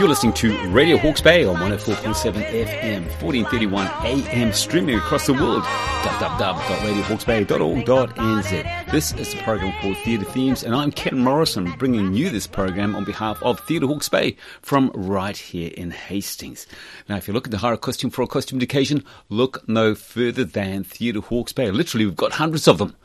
You're listening to Radio Hawke's Bay on 104.7 FM, 1431 AM, streaming across the world. www.radiohawksbay.org.nz. This is the program called Theatre Themes, and I'm Ken Morrison, bringing you this program on behalf of Theatre Hawke's Bay from right here in Hastings. Now, if you're looking to hire a costume for a costume occasion, look no further than Theatre Hawke's Bay. Literally, we've got hundreds of them.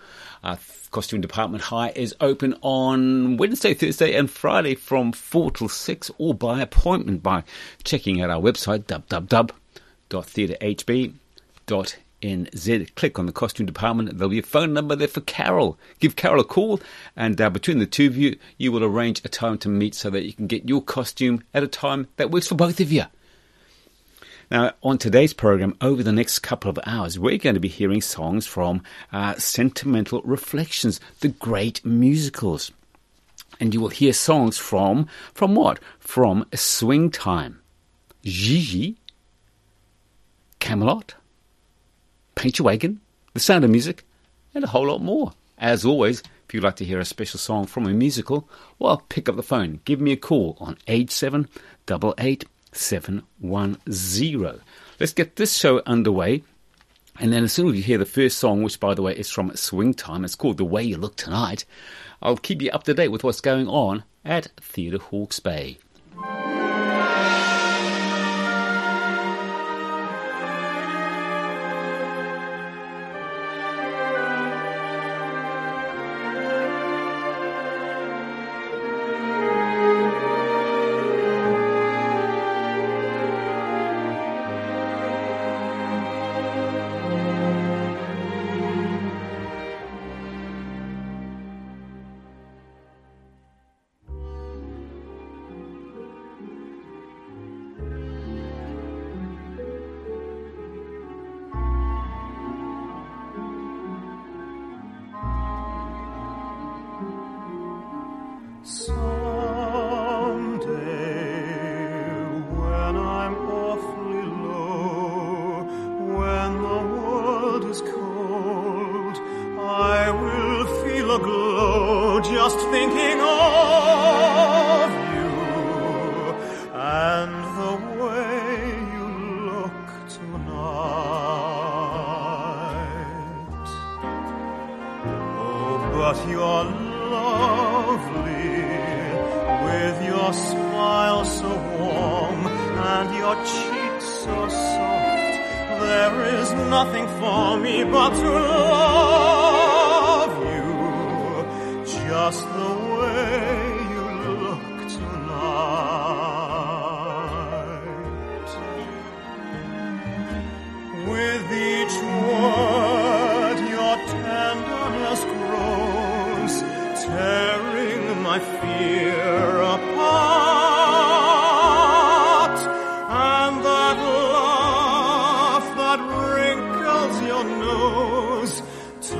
Uh, costume department hire is open on Wednesday, Thursday, and Friday from 4 till 6 or by appointment by checking out our website www.theatrehb.nz. Click on the costume department. There'll be a phone number there for Carol. Give Carol a call, and uh, between the two of you, you will arrange a time to meet so that you can get your costume at a time that works for both of you. Now, on today's program, over the next couple of hours, we're going to be hearing songs from uh, Sentimental Reflections, the great musicals. And you will hear songs from, from what? From Swing Time, Gigi, Camelot, Paint Your Wagon, The Sound of Music, and a whole lot more. As always, if you'd like to hear a special song from a musical, well, pick up the phone. Give me a call on 8788 710. Let's get this show underway. And then as soon as you hear the first song, which by the way is from Swing Time, it's called The Way You Look Tonight, I'll keep you up to date with what's going on at Theatre Hawke's Bay.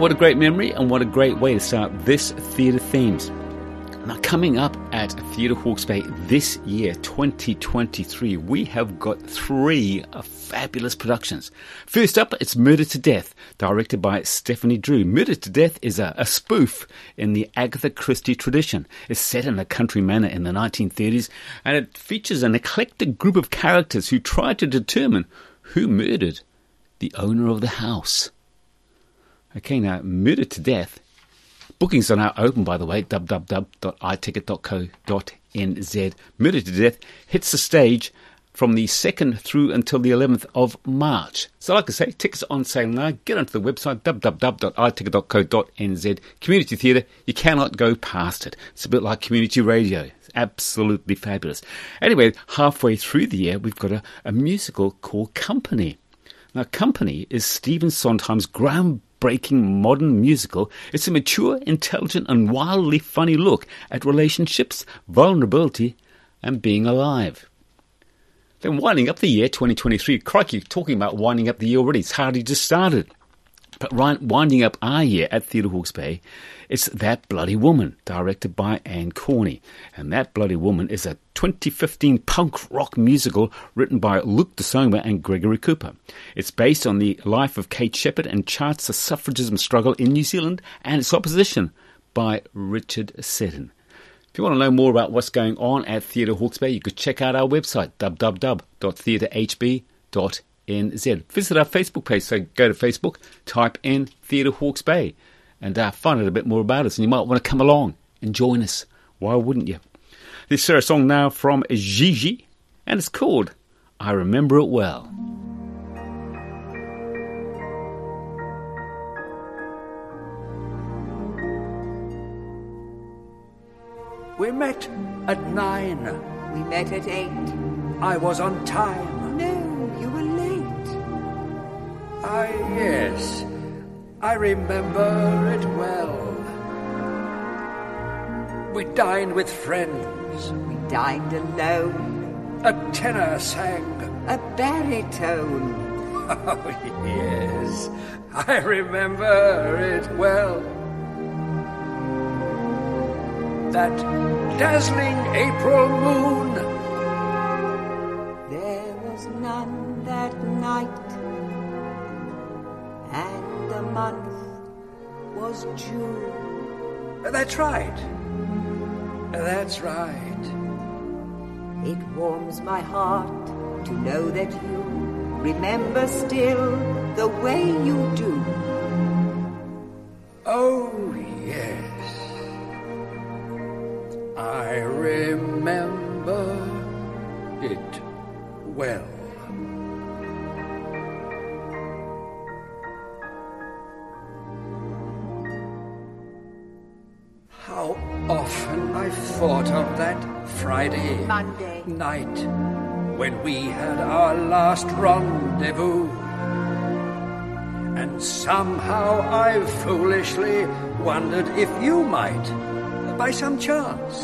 What a great memory and what a great way to start this Theatre Themes. Now, coming up at Theatre Hawke's Bay this year, 2023, we have got three fabulous productions. First up, it's Murder to Death, directed by Stephanie Drew. Murder to Death is a, a spoof in the Agatha Christie tradition. It's set in a country manor in the 1930s, and it features an eclectic group of characters who try to determine who murdered the owner of the house. Okay, now, Murder to Death. Bookings are now open, by the way, www.iticket.co.nz. Murder to Death hits the stage from the 2nd through until the 11th of March. So, like I say, tickets on sale now. Get onto the website, www.iticket.co.nz. Community theatre, you cannot go past it. It's a bit like community radio. It's absolutely fabulous. Anyway, halfway through the year, we've got a, a musical called Company. Now, Company is Stephen Sondheim's groundbreaking modern musical. It's a mature, intelligent, and wildly funny look at relationships, vulnerability, and being alive. Then winding up the year 2023, crikey, talking about winding up the year already. It's hardly just started. Winding up our year at Theatre Hawke's Bay, it's That Bloody Woman, directed by Anne Corney. And That Bloody Woman is a 2015 punk rock musical written by Luke Di Somma and Gregory Cooper. It's based on the life of Kate Sheppard and charts the suffragism struggle in New Zealand and its opposition by Richard Seddon. If you want to know more about what's going on at Theatre Hawke's Bay, you could check out our website, www.theatrehb.nz. Visit our Facebook page, so go to Facebook, type in Theatre Hawke's Bay, and uh, find out a bit more about us. And you might want to come along and join us. Why wouldn't you? This is a song now from Gigi, and it's called I Remember It Well. We met at nine. We met at eight. I was on time. No, you were late. Ah, yes. I remember it well. We dined with friends. We dined alone. A tenor sang. A baritone. Oh, yes. I remember it well. That dazzling April moon. Month was June. Uh, that's right. Uh, that's right. It warms my heart to know that you remember still the way you do. Oh, yes. I remember it well. How often I've thought of that Friday Monday. night when we had our last rendezvous. And somehow I foolishly wondered if you might, by some chance,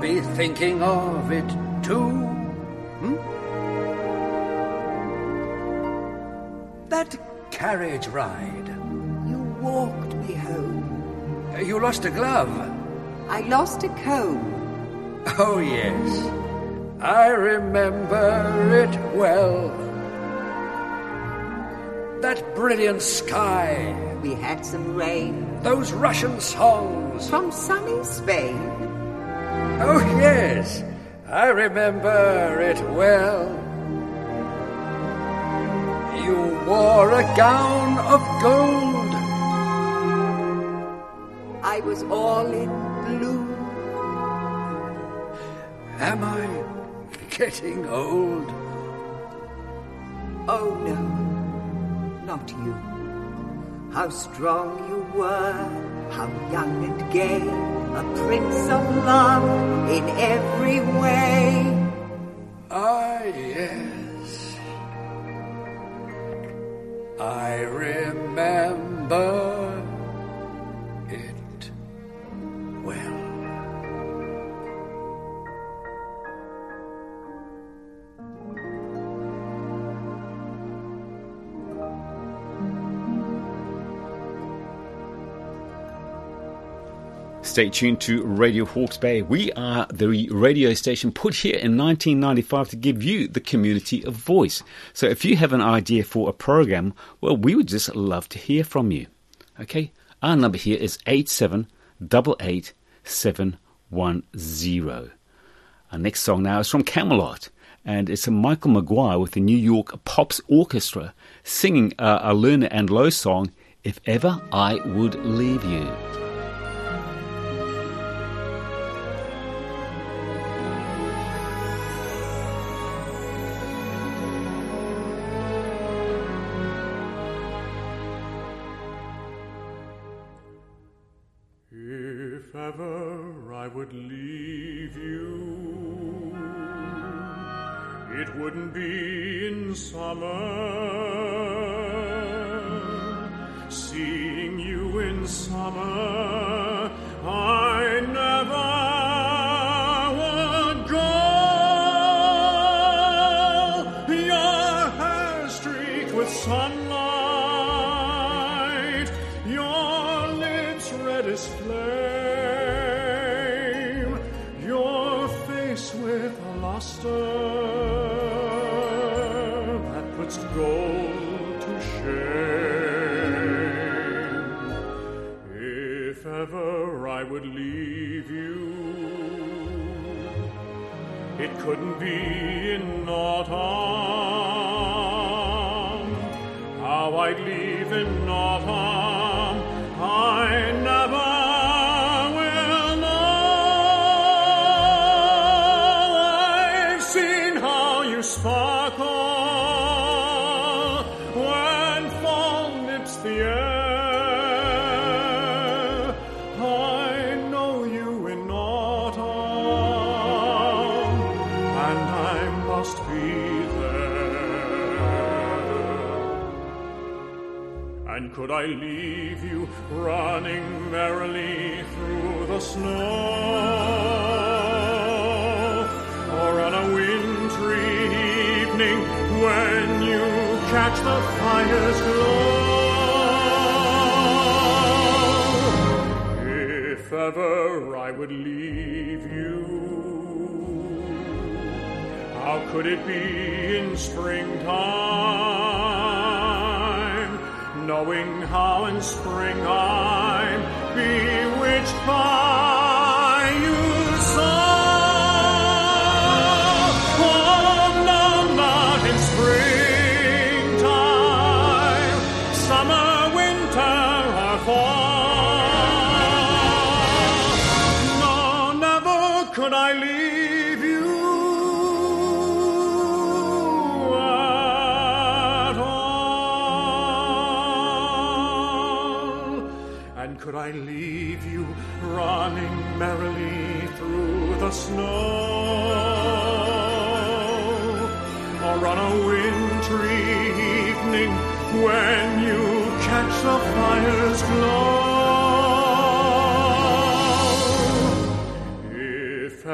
be thinking of it too. Hmm? That carriage ride. You walked me home. You lost a glove. I lost a comb. Oh, yes. I remember it well. That brilliant sky We had some rain Those Russian songs. from sunny Spain. Oh, yes, I remember it well. You wore a gown of gold. I was all in blue. Am I getting old? Oh no, not you. How strong you were, how young and gay, a prince of love in every way. Ah, yes. I remember well. Stay tuned to Radio Hawke's Bay. We are the radio station put here in 1995 to give you the community a voice. So if you have an idea for a program, well, we would just love to hear from you. Okay? Our number here is 8788710. Our next song now is from Camelot, and it's a Michael Maguire with the New York Pops Orchestra singing uh, a Lerner and Loewe song, If Ever I Would Leave You.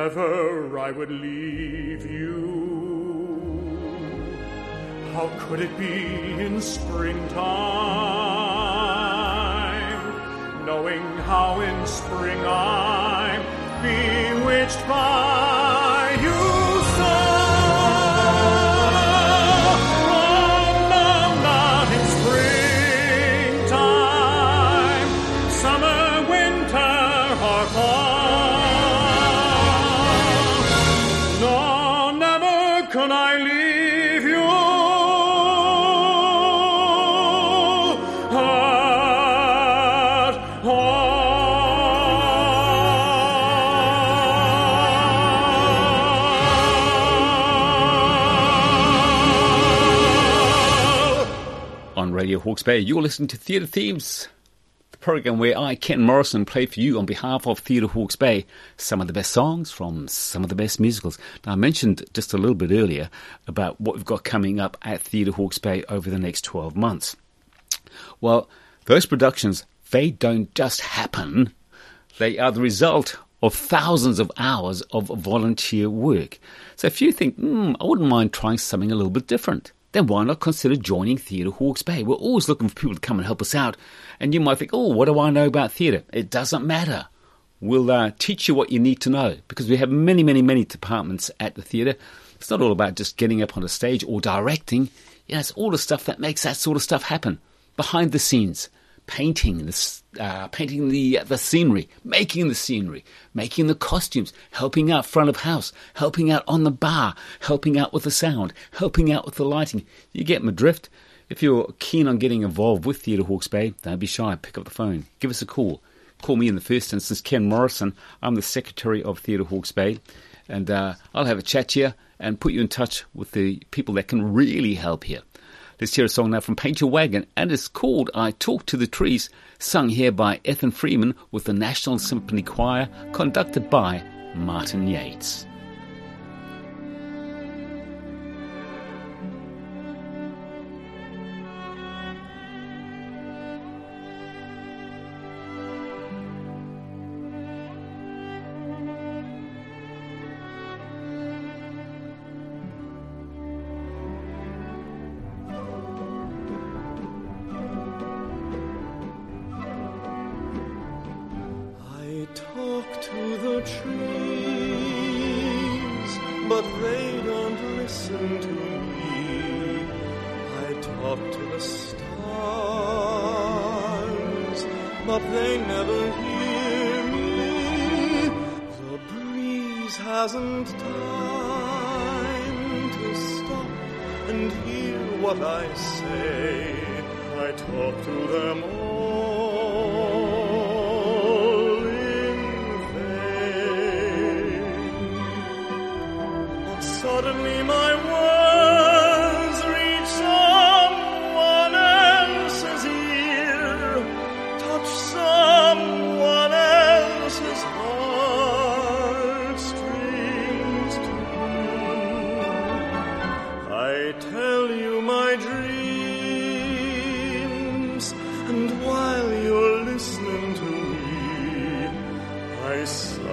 If ever I would leave you, how could it be in springtime, knowing how in spring I'm bewitched by Radio Hawke's Bay. You're listening to Theatre Themes, the program where I, Ken Morrison, play for you on behalf of Theatre Hawke's Bay some of the best songs from some of the best musicals. Now, I mentioned just a little bit earlier about what we've got coming up at Theatre Hawke's Bay over the next 12 months. Well, those productions, they don't just happen, they are the result of thousands of hours of volunteer work. So if you think, hmm, I wouldn't mind trying something a little bit different, then why not consider joining Theatre Hawke's Bay? We're always looking for people to come and help us out. And you might think, oh, what do I know about theatre? It doesn't matter. We'll uh, teach you what you need to know because we have many, many, many departments at the theatre. It's not all about just getting up on a stage or directing. Yeah, it's all the stuff that makes that sort of stuff happen behind the scenes painting the uh, painting the the scenery, making the scenery, making the costumes, helping out front of house, helping out on the bar, helping out with the sound, helping out with the lighting. You get my drift. If you're keen on getting involved with Theatre Hawke's Bay, don't be shy. Pick up the phone. Give us a call. Call me in the first instance, Ken Morrison. I'm the Secretary of Theatre Hawke's Bay. And uh, I'll have a chat here and put you in touch with the people that can really help here. Let's hear a song now from Paint Your Wagon, and it's called I Talk to the Trees, sung here by Ethan Freeman with the National Symphony Choir, conducted by Martin Yates.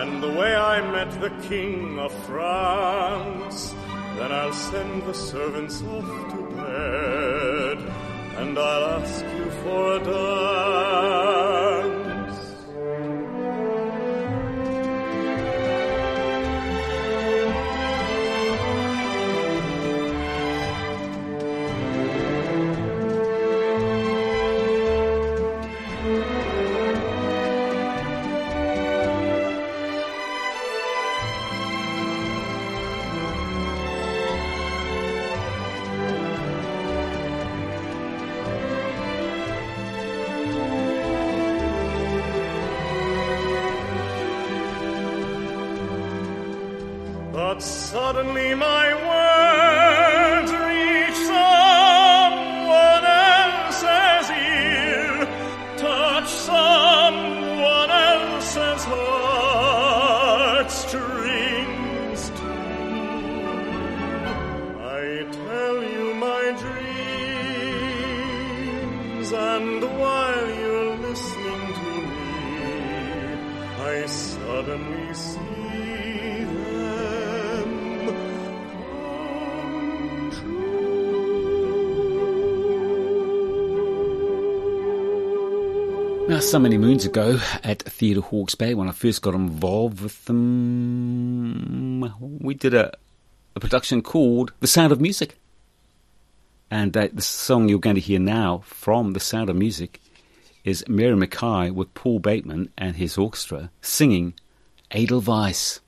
and the way I met the King of France. Then I'll send the servants off to bed and I'll ask you for a dime. So many moons ago at Theatre Hawke's Bay, when I first got involved with them, we did a, a production called The Sound of Music. And the song you're going to hear now from The Sound of Music is Mary Mackay with Paul Bateman and his orchestra singing Edelweiss.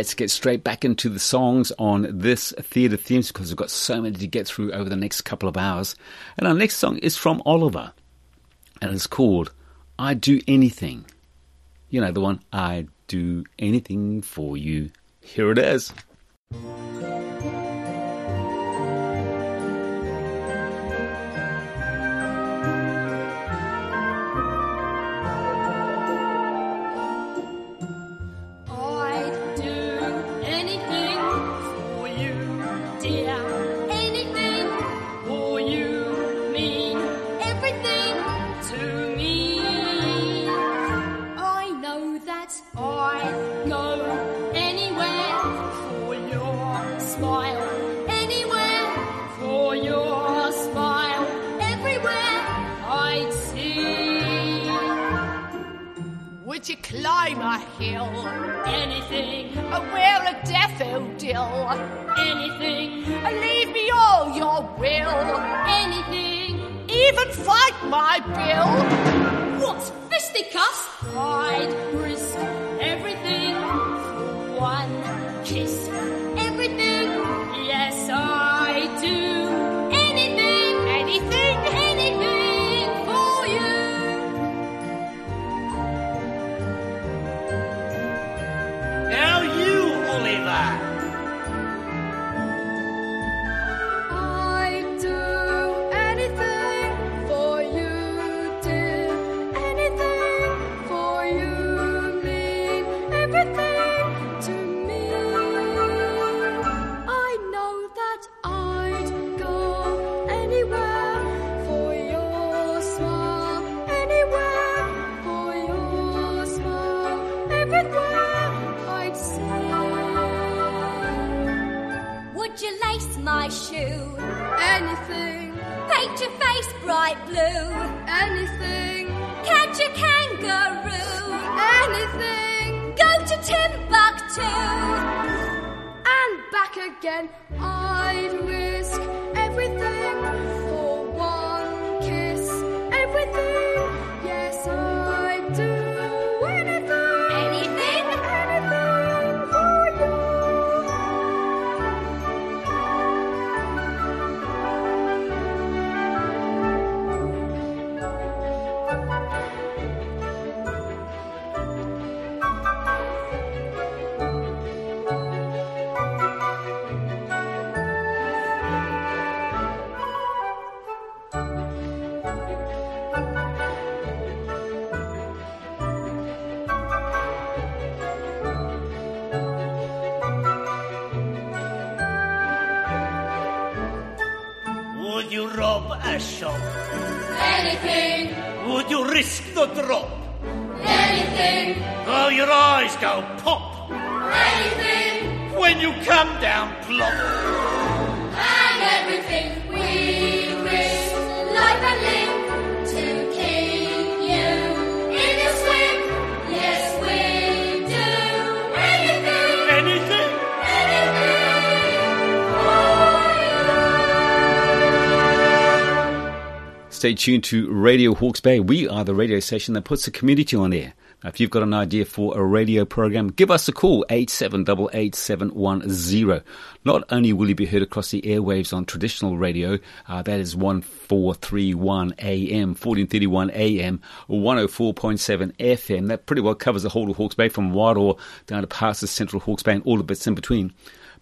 Let's get straight back into the songs on this theatre themes because we've got so many to get through over the next couple of hours. And our next song is from Oliver, and it's called I Do Anything. You know, the one, I Do Anything for You. Here it is. climb a hill, anything, or wear a daffodil, anything, or leave me all your will, anything, even fight my bill. What, fisticuffs? Pride, And back again. I'd risk everything go pop Anything. when you come down plop. And everything we risk, life and limb, to keep you in your swim. Yes, we do anything, Anything? anything for you. Stay tuned to Radio Hawke's Bay. We are the radio station that puts the community on air. If you've got an idea for a radio program, give us a call, 8788710. Not only will you be heard across the airwaves on traditional radio, uh, that is 1431 AM, 1431 AM, 104.7 FM. That pretty well covers the whole of Hawke's Bay from Wairoa down to parts of central Hawke's Bay and all the bits in between.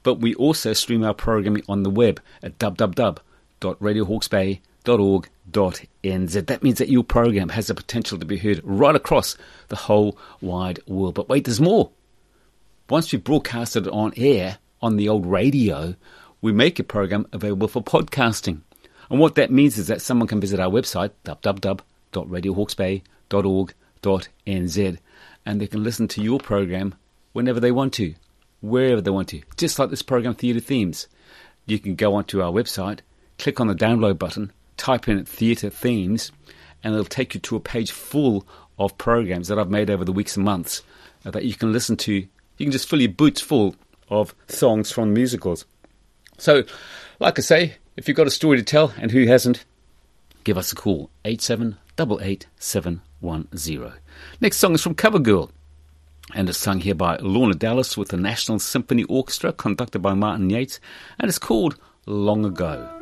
But we also stream our programming on the web at www.radiohawksbay.org.nz. That means that your program has the potential to be heard right across the whole wide world. But wait, there's more. Once we broadcast it on air on the old radio, we make a program available for podcasting. And what that means is that someone can visit our website, www.radiohawksbay.org.nz, and they can listen to your program whenever they want to, wherever they want to. Just like this program, Theatre Themes. You can go onto our website, click on the download button, type in Theatre Themes, and it'll take you to a page full of programs that I've made over the weeks and months uh, that you can listen to. You can just fill your boots full of songs from musicals. So, like I say, if you've got a story to tell, and who hasn't, give us a call, 8788710. Next song is from Cover Girl, and it's sung here by Lorna Dallas with the National Symphony Orchestra, conducted by Martin Yates, and it's called Long Ago.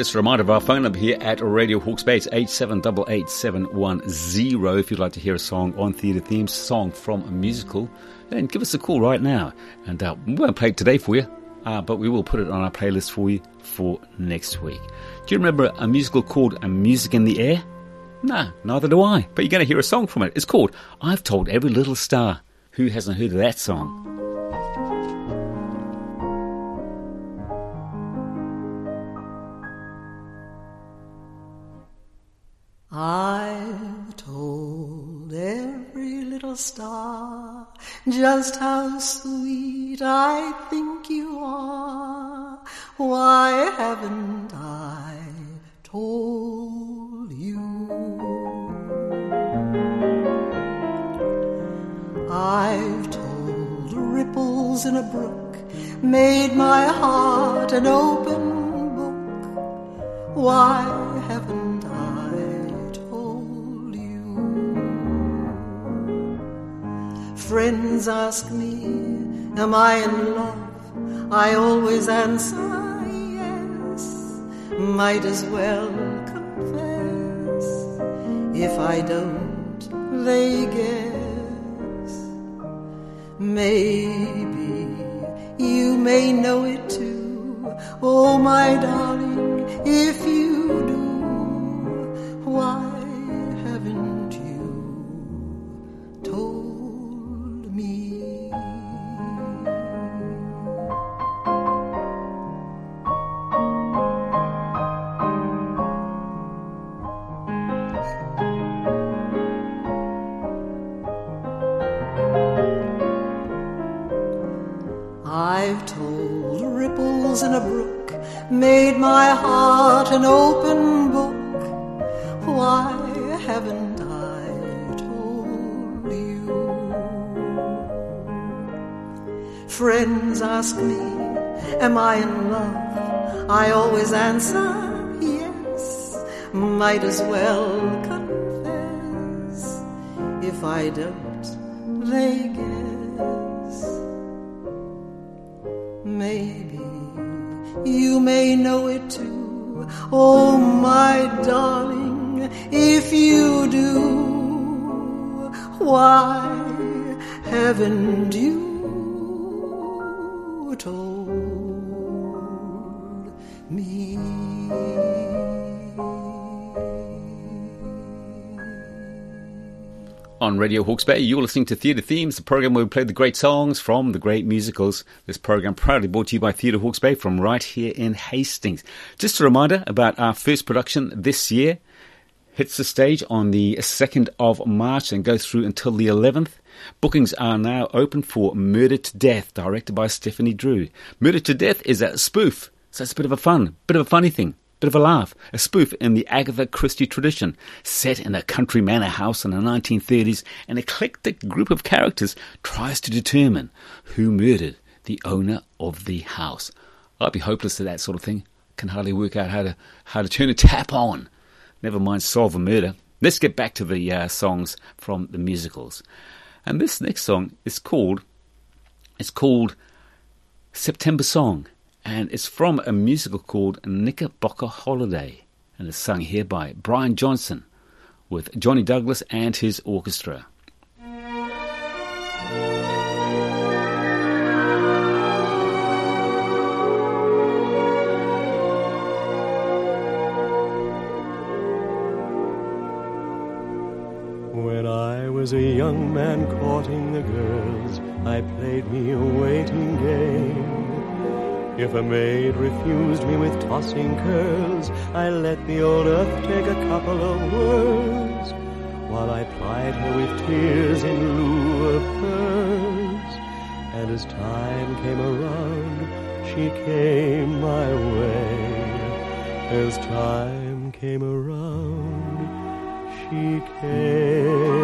Just a reminder of our phone number here at Radio Hawke's Bay. It's 8788710. If you'd like to hear a song on theatre themes, song from a musical, then give us a call right now. And uh, we won't play it today for you, uh, but we will put it on our playlist for you for next week. Do you remember a musical called A Music in the Air? No, neither do I. But you're going to hear a song from it. It's called I've Told Every Little Star. Who hasn't heard of that song? Star just how sweet I think you are. Why haven't I told you? I've told ripples in a brook, made my heart an open book. Why Friends ask me, Am I in love? I always answer yes. Might as well confess. If I don't, they guess. Maybe you may know it too. Oh, my darling, if you as well Radio Hawke's Bay, you're listening to Theatre Themes, the program where we play the great songs from the great musicals. This program proudly brought to you by Theatre Hawke's Bay from right here in Hastings. Just a reminder about our first production this year. Hits the stage on the 2nd of March and goes through until the 11th. Bookings are now open for Murder to Death, directed by Stephanie Drew. Murder to Death is a spoof, so it's a bit of a fun, bit of a funny thing. Bit of a laugh, a spoof in the Agatha Christie tradition, set in a country manor house in the 1930s, an eclectic group of characters tries to determine who murdered the owner of the house. I'd be hopeless to that sort of thing. Can hardly work out how to how to turn a tap on. Never mind solve a murder. Let's get back to the uh, songs from the musicals. And this next song is called it's called September Song, and it's from a musical called Knickerbocker Holiday and is sung here by Brian Johnson with Johnny Douglas and his orchestra. When I was a young man courting the girls, I played me a waiting game. If a maid refused me with tossing curls, I let the old earth take a couple of whirls, while I plied her with tears in lieu of pearls. And as time came around, she came my way. As time came around, she came.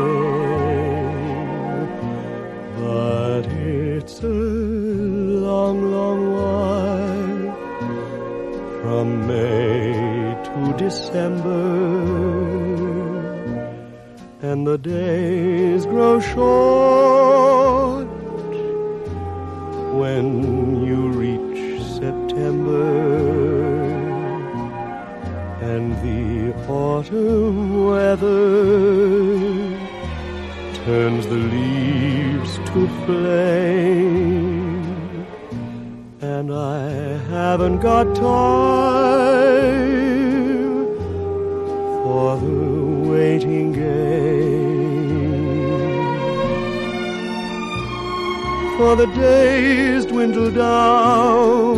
December, and the days grow short when you reach September. And the autumn weather turns the leaves to flame. And I haven't got time for the days dwindle down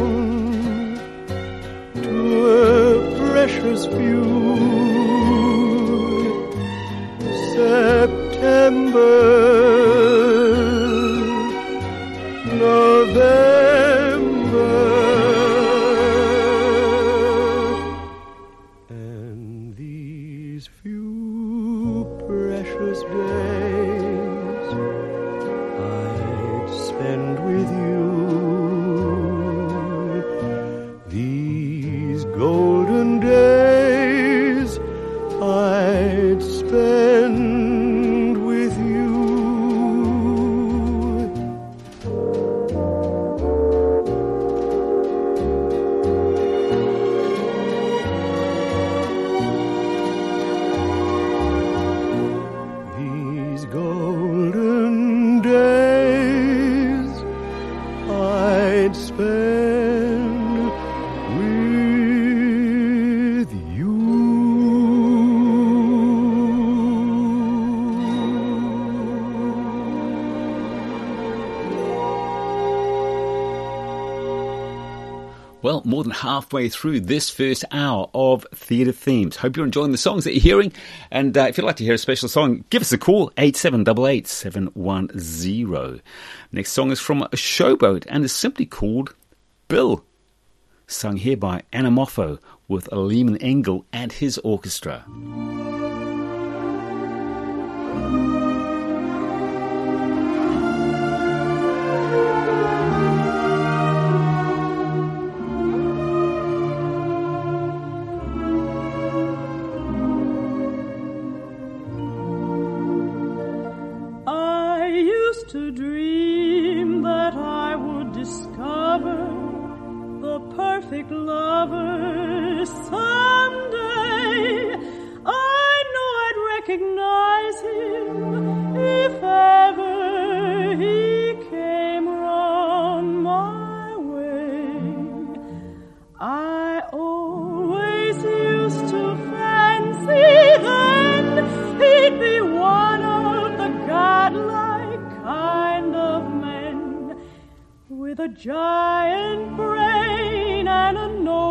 to a precious few. September, halfway through this first hour of Theatre Themes. Hope you're enjoying the songs that you're hearing. And uh, if you'd like to hear a special song, give us a call, 8788 Next song is from a showboat and is simply called Bill. Sung here by Anna Moffo with Lehman Engel and his orchestra. Giant brain and a noble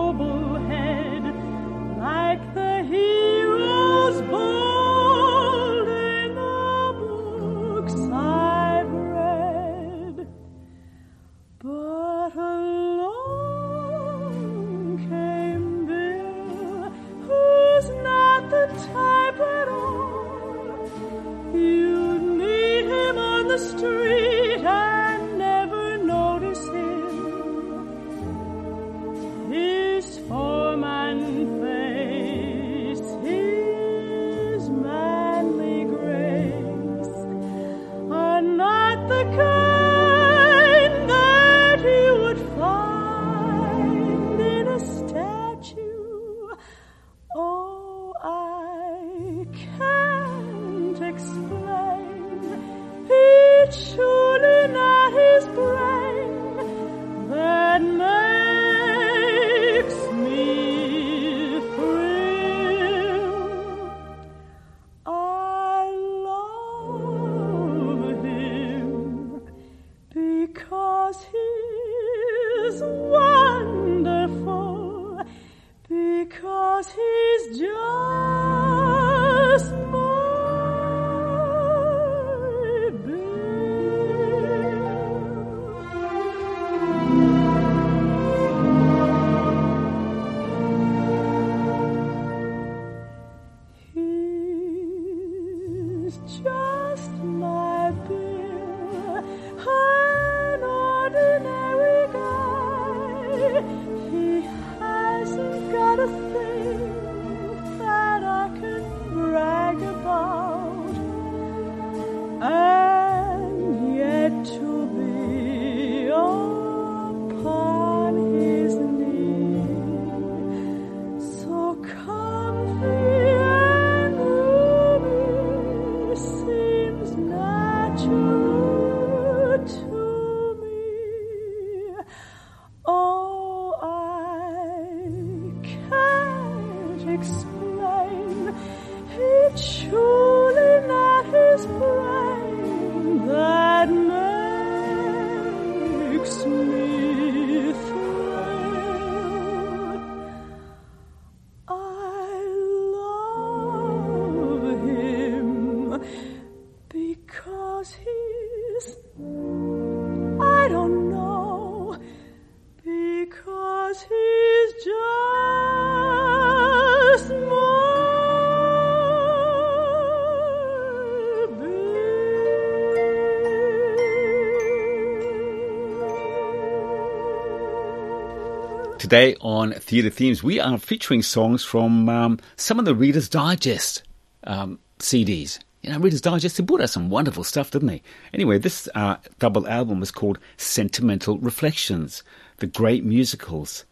Today on Theatre Themes, we are featuring songs from um, some of the Reader's Digest um, CDs. You know, Reader's Digest, they brought out some wonderful stuff, didn't they? Anyway, this uh, double album was called Sentimental Reflections, the great musicals.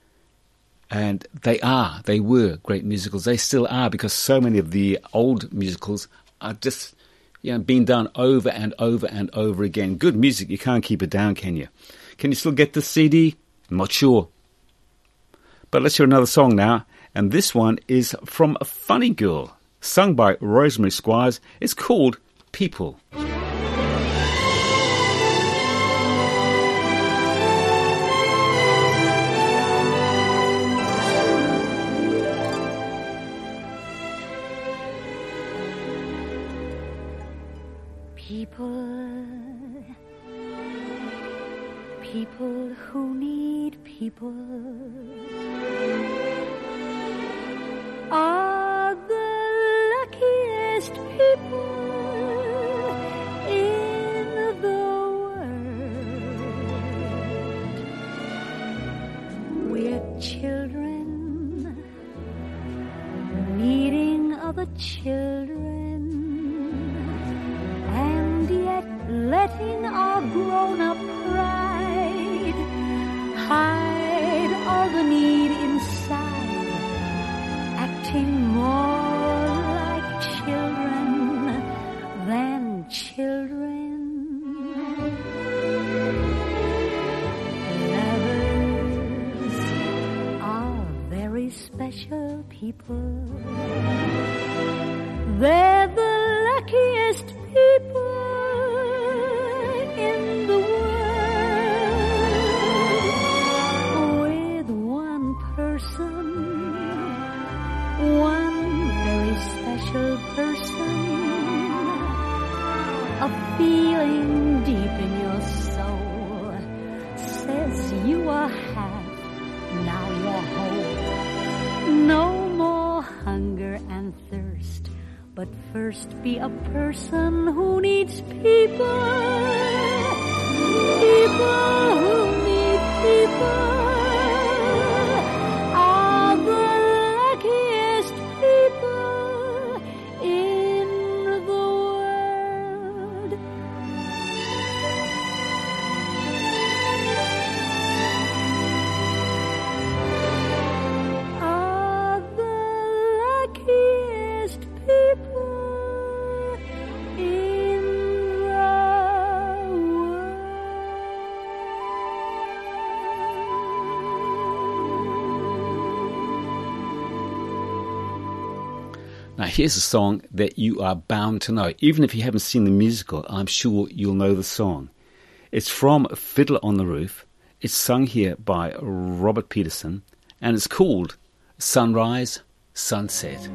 And they are, they were great musicals. They still are because so many of the old musicals are just, you know, being done over and over and over again. Good music, you can't keep it down, can you? Can you still get the CD? I'm not sure. But let's hear another song now. And this one is from funny girl, sung by Rosemary Squires. It's called People. People, people who need people are the luckiest people in the world. We're children needing other children and yet letting our grown-up pride hide all the need people. A person who here's a song that you are bound to know. Even if you haven't seen the musical, I'm sure you'll know the song. It's from Fiddler on the Roof. It's sung here by Robert Peterson, and it's called Sunrise Sunset.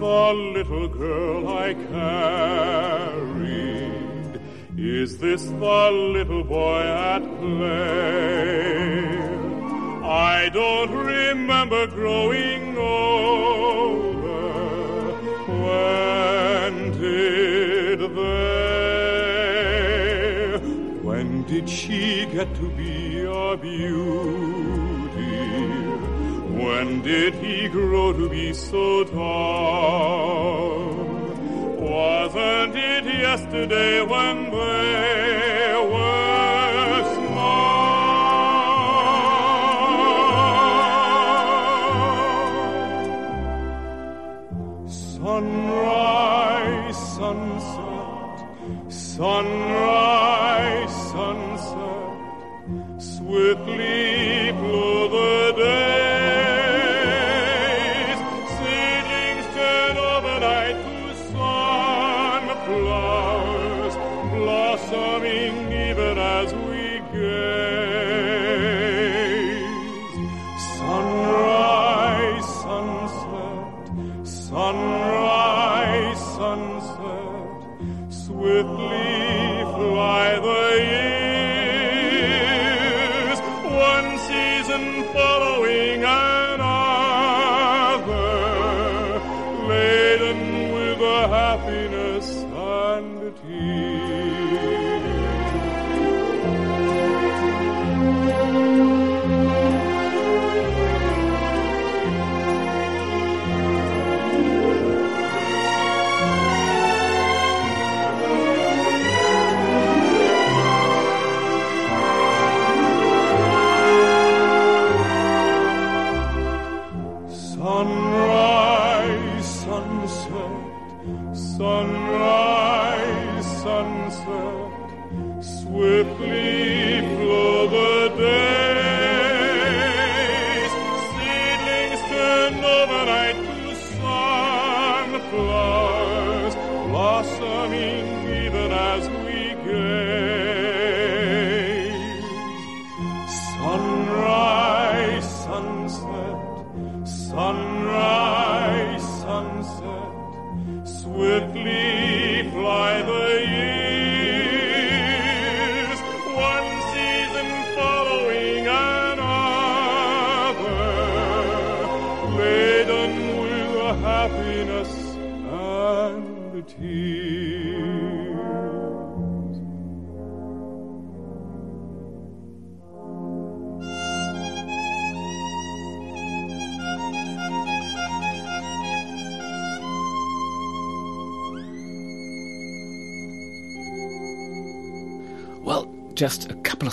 The little girl I carried? Is this the little boy at play? I don't remember growing older. When did they? When did she get to be a beauty? When did he grow to be so tall? Wasn't it yesterday when they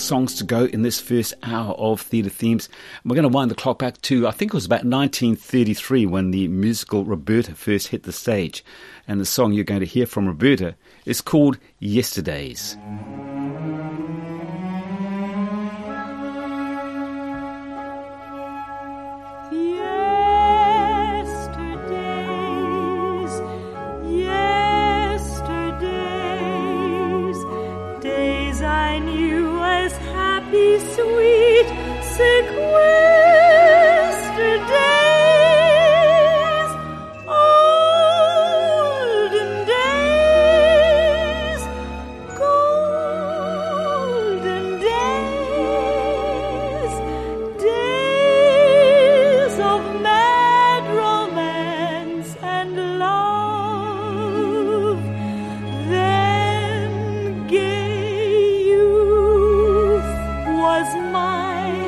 songs to go in this first hour of Theatre Themes. We're going to wind the clock back to, I think it was about 1933 when the musical Roberta first hit the stage. And the song you're going to hear from Roberta is called Yesterdays. Mine,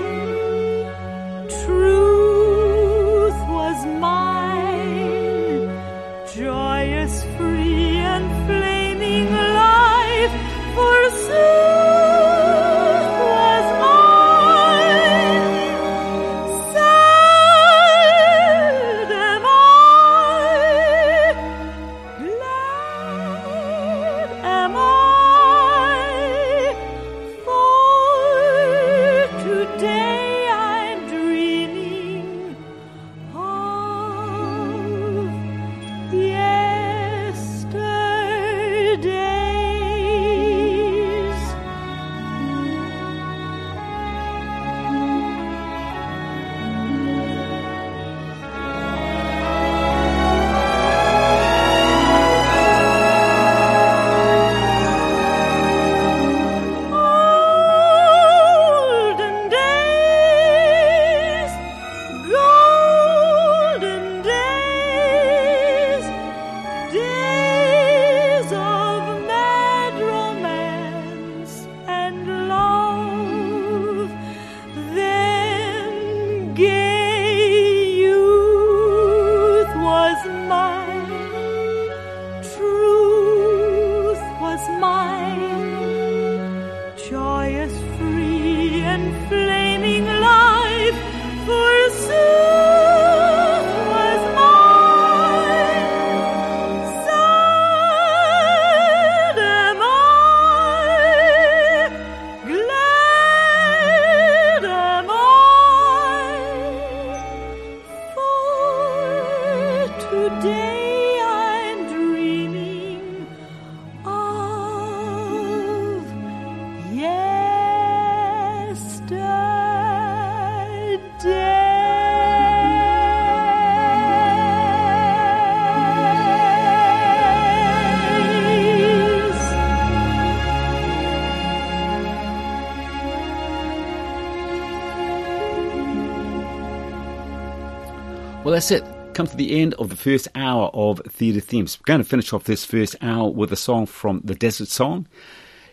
Come to the end of the first hour of Theatre Themes. We're going to finish off this first hour with a song from the Desert Song.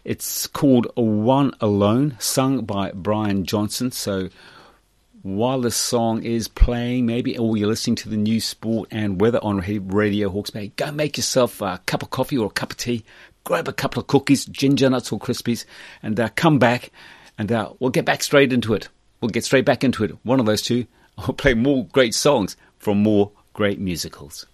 It's called One Alone, sung by Brian Johnson. So while this song is playing, maybe or you're listening to the news, sport, and weather on Radio Hawke's Bay, go make yourself a cup of coffee or a cup of tea. Grab a couple of cookies, ginger nuts or crispies, and uh, come back, and uh, we'll get back straight into it. We'll get straight back into it. One of those two. I'll play more great songs from more great musicals.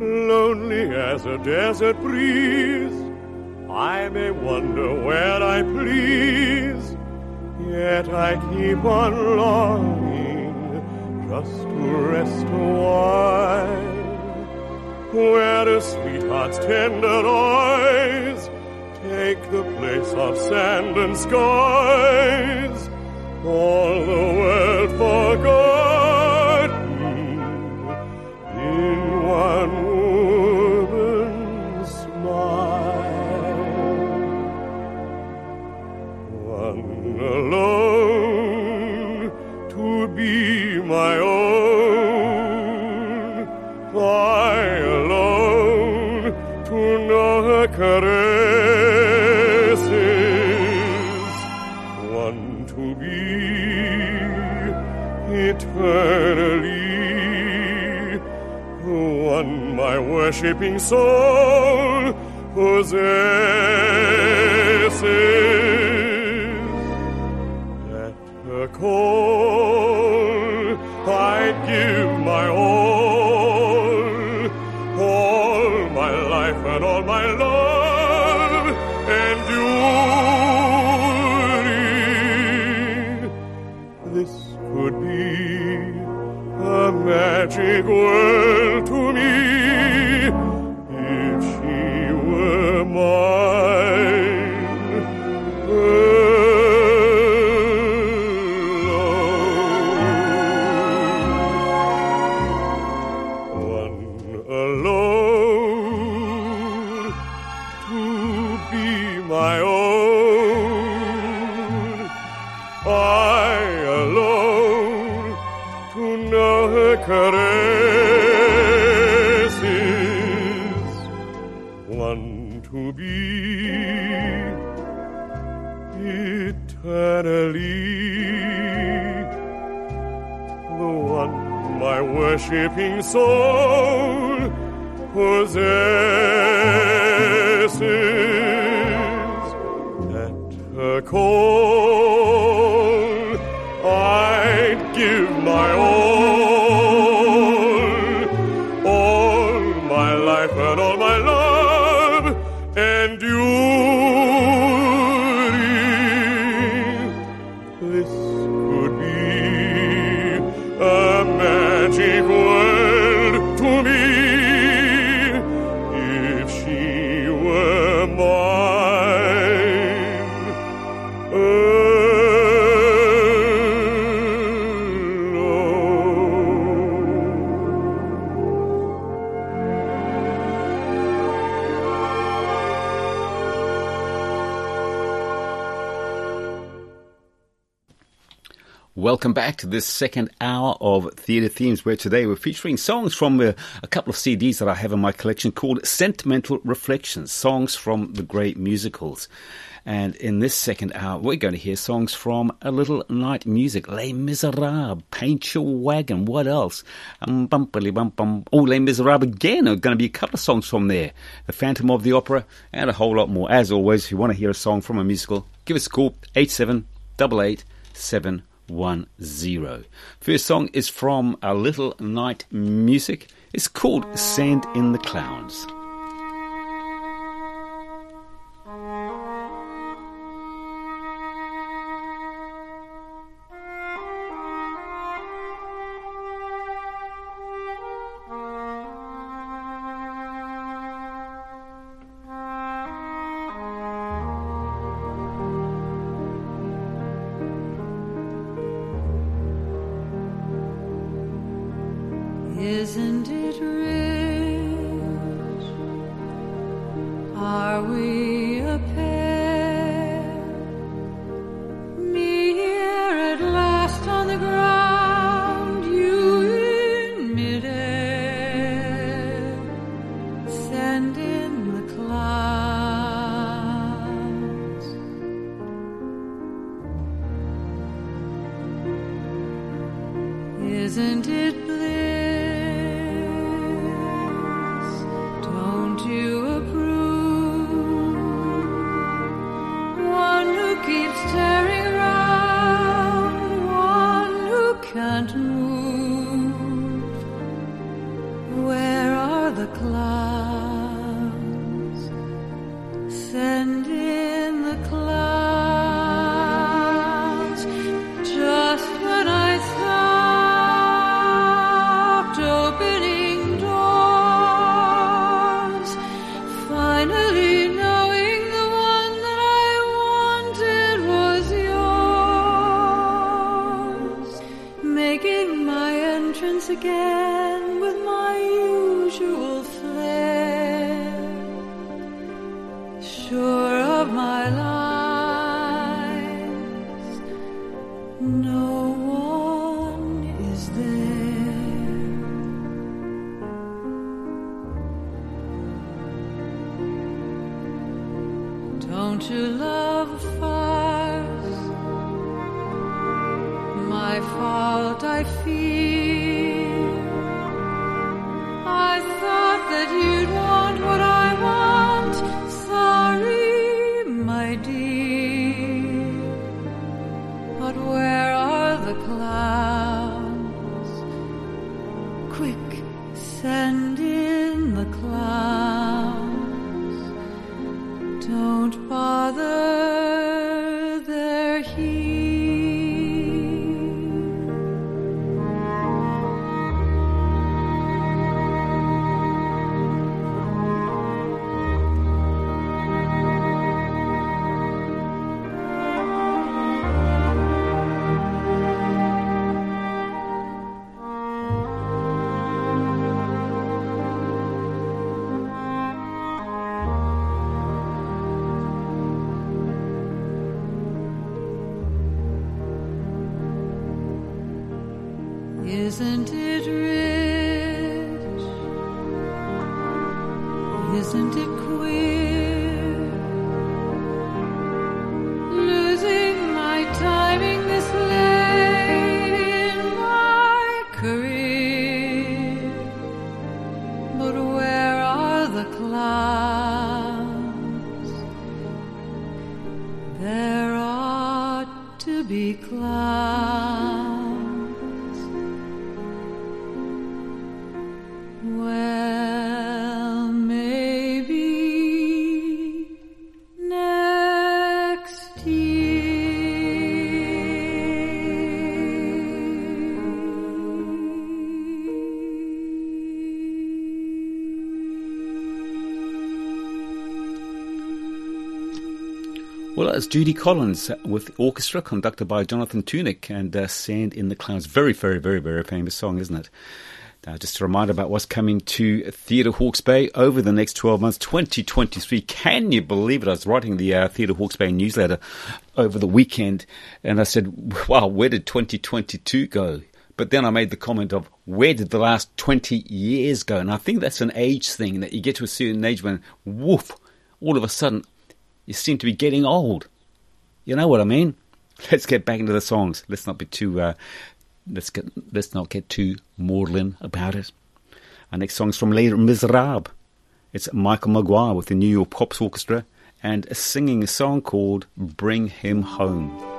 Lonely as a desert breeze, I may wander where I please, yet I keep on longing to rest a while. Where a sweetheart's tender eyes take the place of sand and skies, all the world forgotten in one woman's smile. One alone my own, I alone to know her caresses, one to be eternally, one my worshipping soul possesses. Worshipping soul possesses. Welcome back to this second hour of Theatre Themes, where today we're featuring songs from uh, a couple of CDs that I have in my collection called Sentimental Reflections, songs from the great musicals. And in this second hour, we're going to hear songs from A Little Night Music, Les Miserables, Paint Your Wagon, what else? Um, bum, bum. Oh, Les Miserables again, are going to be a couple of songs from there. The Phantom of the Opera, and a whole lot more. As always, if you want to hear a song from a musical, give us a call, 8788 one zero. First song is from A Little Night Music. It's called Send in the Clowns. Judy Collins with orchestra conducted by Jonathan Tunick and uh, Send in the Clowns. Very, very, very, very famous song, isn't it? Just a reminder about what's coming to Theatre Hawke's Bay over the next 12 months, 2023. Can you believe it? I was writing the uh, Theatre Hawke's Bay newsletter over the weekend and I said, wow, where did 2022 go? But then I made the comment of where did the last 20 years go? And I think that's an age thing that you get to a certain age when, woof, all of a sudden you seem to be getting old. You know what I mean? Let's get back into the songs. Let's not be too uh, let's get let's not get too maudlin about it. Our next song's from Les Miserables. It's Michael Maguire with the New York Pops Orchestra and singing a song called Bring Him Home.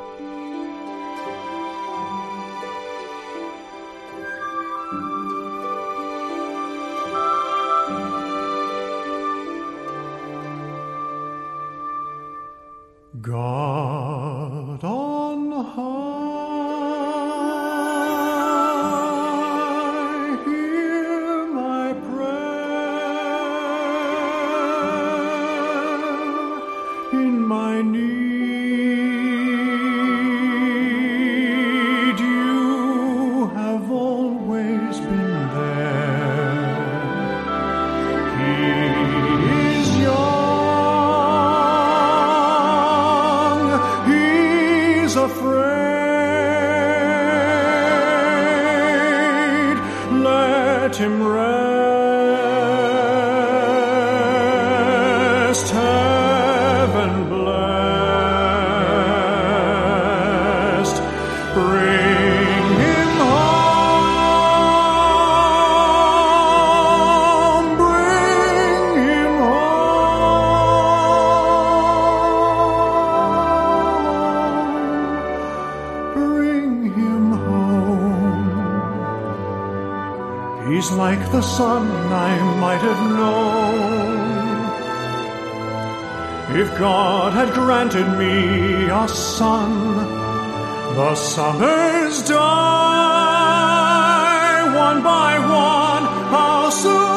Sun I might have known. If God had granted me a son, the summers die one by one. How soon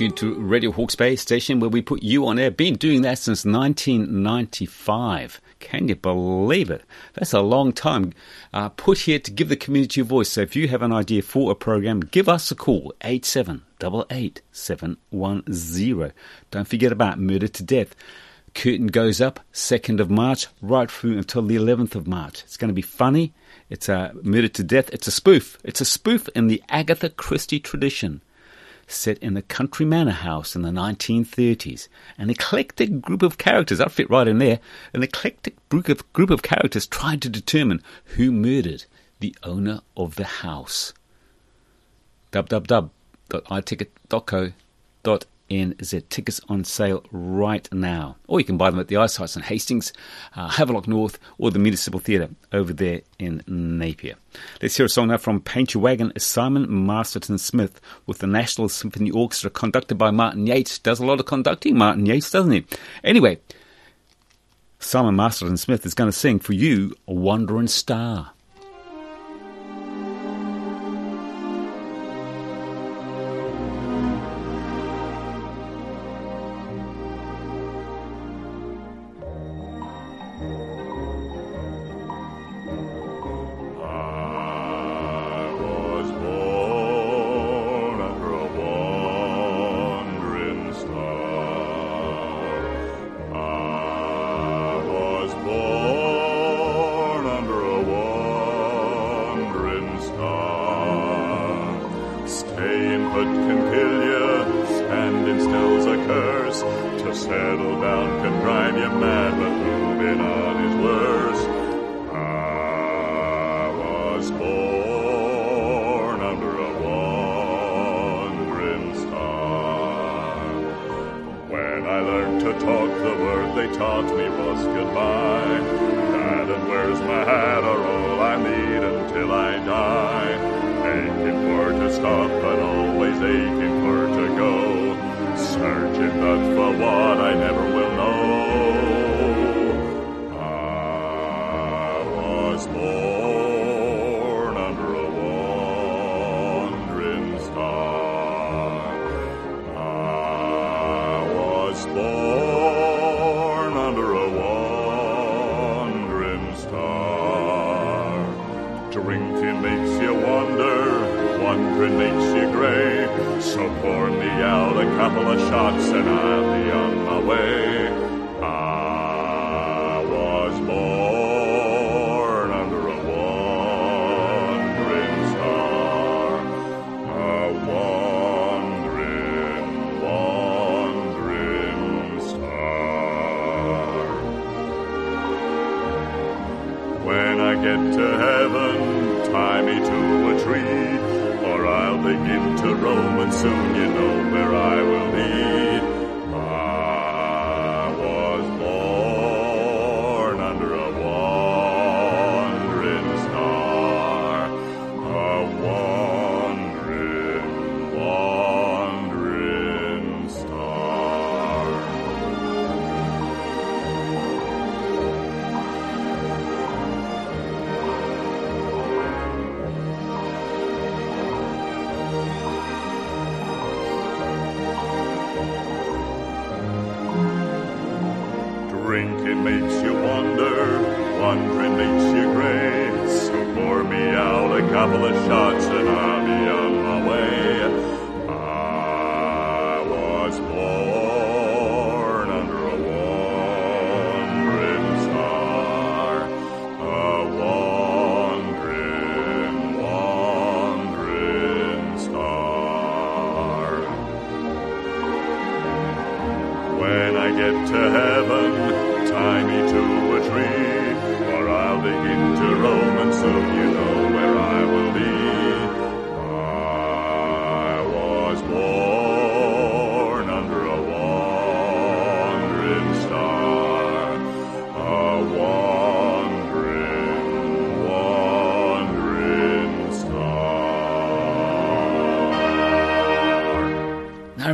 tuned to Radio Hawke's Bay station where we put you on air. Been doing that since 1995. Can you believe it? That's a long time. Uh, put here to give the community a voice. So if you have an idea for a program, give us a call. 8788710. Don't forget about Murder to Death. Curtain goes up 2nd of March right through until the 11th of March. It's going to be funny. It's a Murder to Death. It's a spoof. It's a spoof in the Agatha Christie tradition set in a country manor house in the 1930s. An eclectic group of characters, that fit right in there, an eclectic group of, group of characters tried to determine who murdered the owner of the house. www.iticket.co.nz. Tickets on sale right now. Or you can buy them at the ice sites in Hastings, uh, Havelock North, or the Municipal Theatre over there in Napier. Let's hear a song now from Paint Your Wagon, Simon Masterton Smith with the National Symphony Orchestra, conducted by Martin Yates. Does a lot of conducting, Martin Yates, doesn't he? Anyway, Simon Masterton Smith is going to sing for you a Wandering Star. Get to heaven, tie me to a tree, or I'll begin to roam, and soon you know where I will be.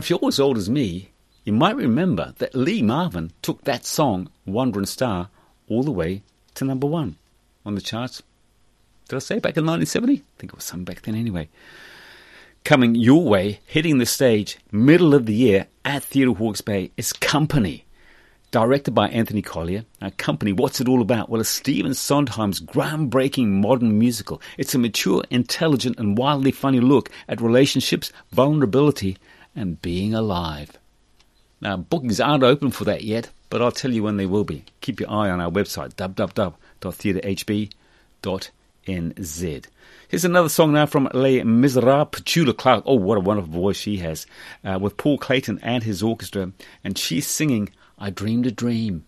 If you're as old as me, you might remember that Lee Marvin took that song, Wandering Star, all the way to number one on the charts. Did I say back in 1970? I think it was some back then anyway. Coming your way, hitting the stage, middle of the year at Theatre Hawke's Bay is Company. Directed by Anthony Collier. Now, Company, what's it all about? Well, it's Stephen Sondheim's groundbreaking modern musical. It's a mature, intelligent, and wildly funny look at relationships, vulnerability, and being alive. Now, bookings aren't open for that yet, but I'll tell you when they will be. Keep your eye on our website, www.theatrehb.nz. Here's another song now from Les Miserables, Petula Clark. Oh, what a wonderful voice she has, uh, with Paul Clayton and his orchestra, and she's singing I Dreamed a Dream.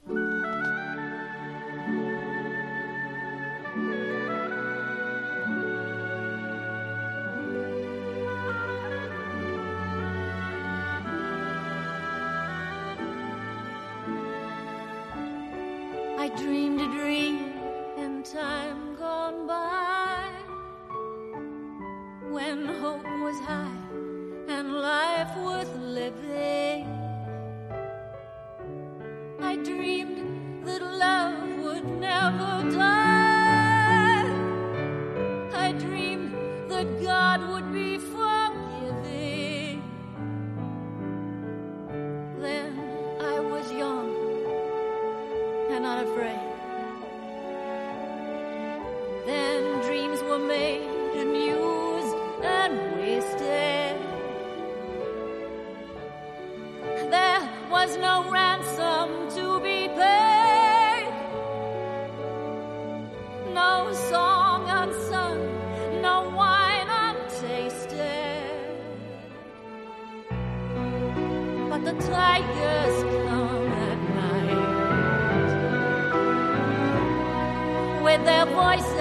Their voices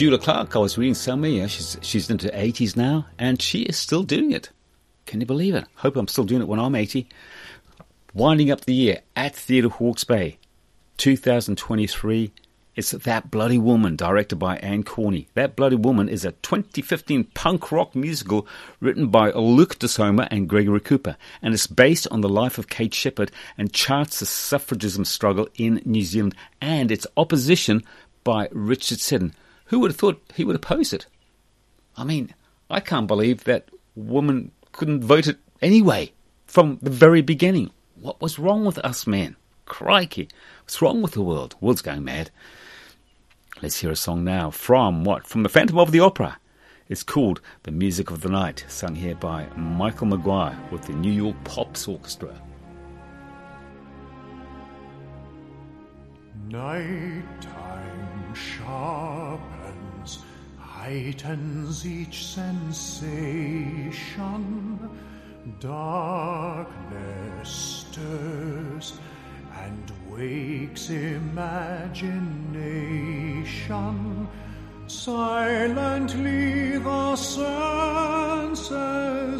Petula Clark, I was reading somewhere, she's, she's into 80s now, and she is still doing it. Can you believe it? Hope I'm still doing it when I'm 80. Winding up the year at Theatre Hawke's Bay, 2023. It's That Bloody Woman, directed by Anne Corney. That Bloody Woman is a 2015 punk rock musical written by Luke Di Somma and Gregory Cooper, and it's based on the life of Kate Sheppard and charts the suffragism struggle in New Zealand and its opposition by Richard Seddon. Who would have thought he would oppose it? I mean, I can't believe that woman couldn't vote it anyway from the very beginning. What was wrong with us men? Crikey. What's wrong with the world? World's going mad. Let's hear a song now from what? From the Phantom of the Opera. It's called The Music of the Night, sung here by Michael Maguire with the New York Pops Orchestra. Nighttime sharpens, heightens each sensation. Darkness stirs and wakes imagination. Silently the senses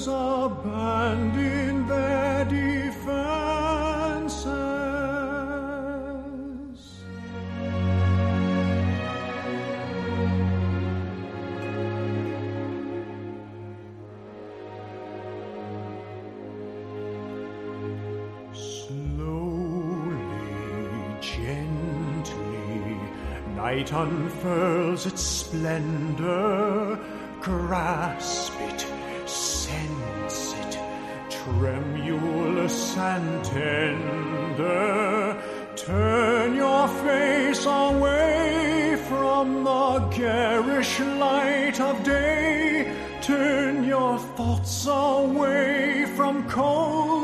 abandon their defenses. Night unfurls its splendor. Grasp it, sense it, tremulous and tender. Turn your face away from the garish light of day. Turn your thoughts away from cold,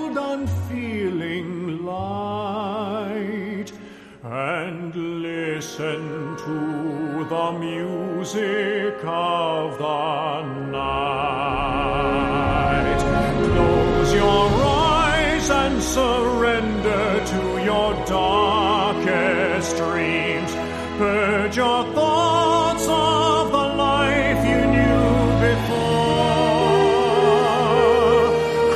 listen to the music of the night. Close your eyes and surrender to your darkest dreams. Purge your thoughts of the life you knew before.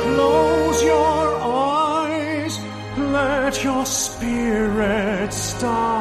Close your eyes, let your spirit start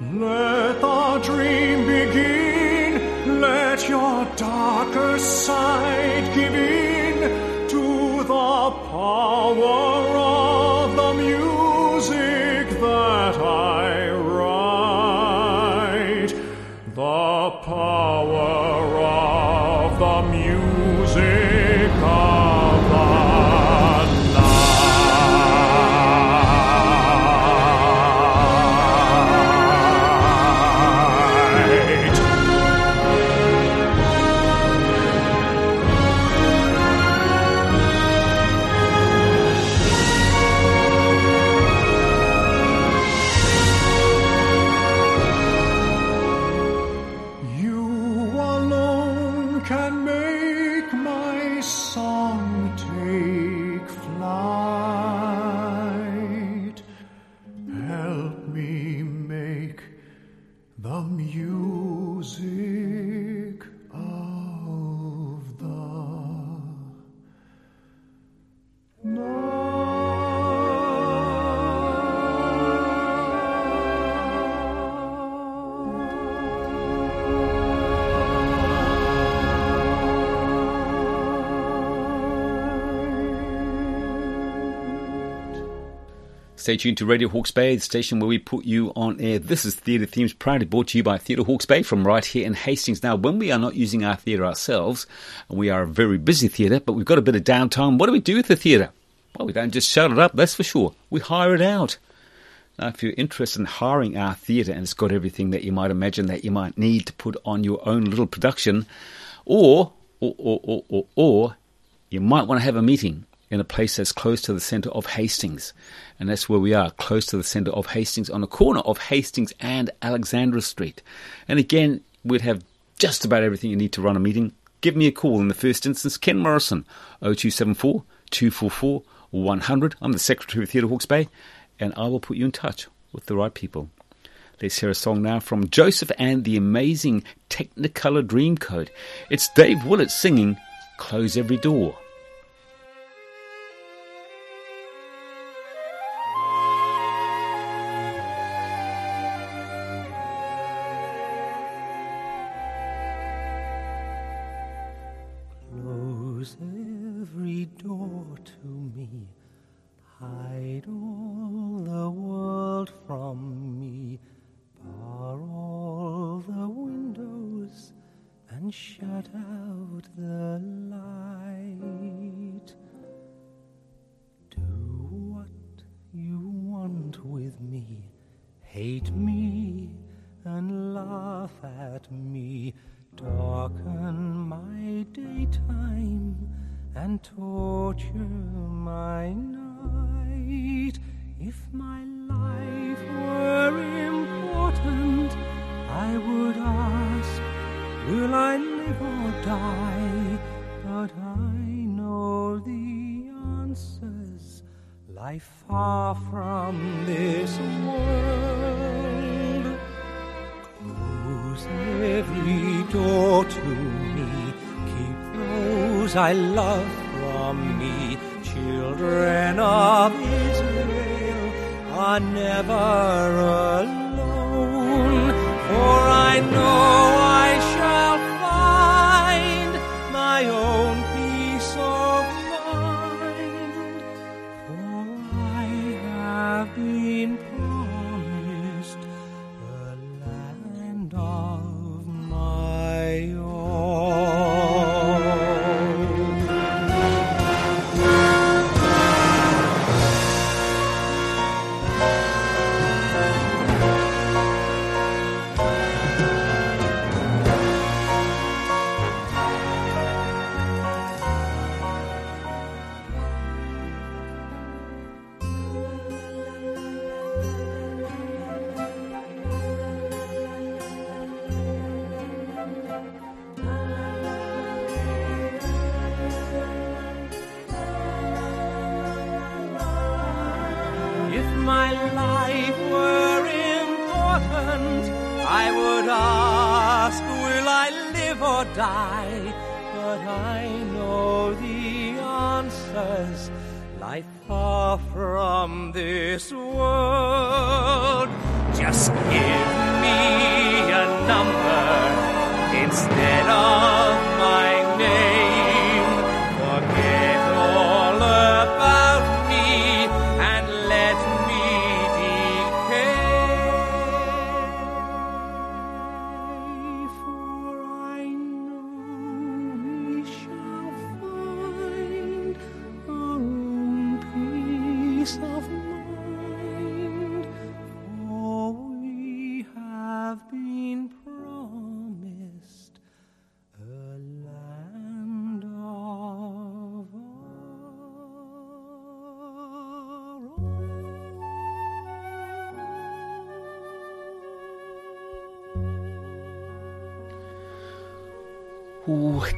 Let the dream begin, let your darker side give in to the power of the music that I write. The power of the music of Stay tuned to Radio Hawke's Bay, the station where we put you on air. This is Theatre Themes, proudly brought to you by Theatre Hawke's Bay from right here in Hastings. Now, when we are not using our theatre ourselves, and we are a very busy theatre, but we've got a bit of downtime, what do we do with the theatre? Well, we don't just shut it up, that's for sure. We hire it out. Now, if you're interested in hiring our theatre and it's got everything that you might imagine that you might need to put on your own little production, or, or, or, or, or, or you might want to have a meeting in a place that's close to the centre of Hastings. And that's where we are, close to the centre of Hastings, on the corner of Hastings and Alexandra Street. And again, we'd have just about everything you need to run a meeting. Give me a call in the first instance, Ken Morrison, 0274 244 100. I'm the Secretary of Theatre Hawke's Bay, and I will put you in touch with the right people. Let's hear a song now from Joseph and the amazing Technicolor Dreamcoat. It's Dave Willett singing Close Every Door.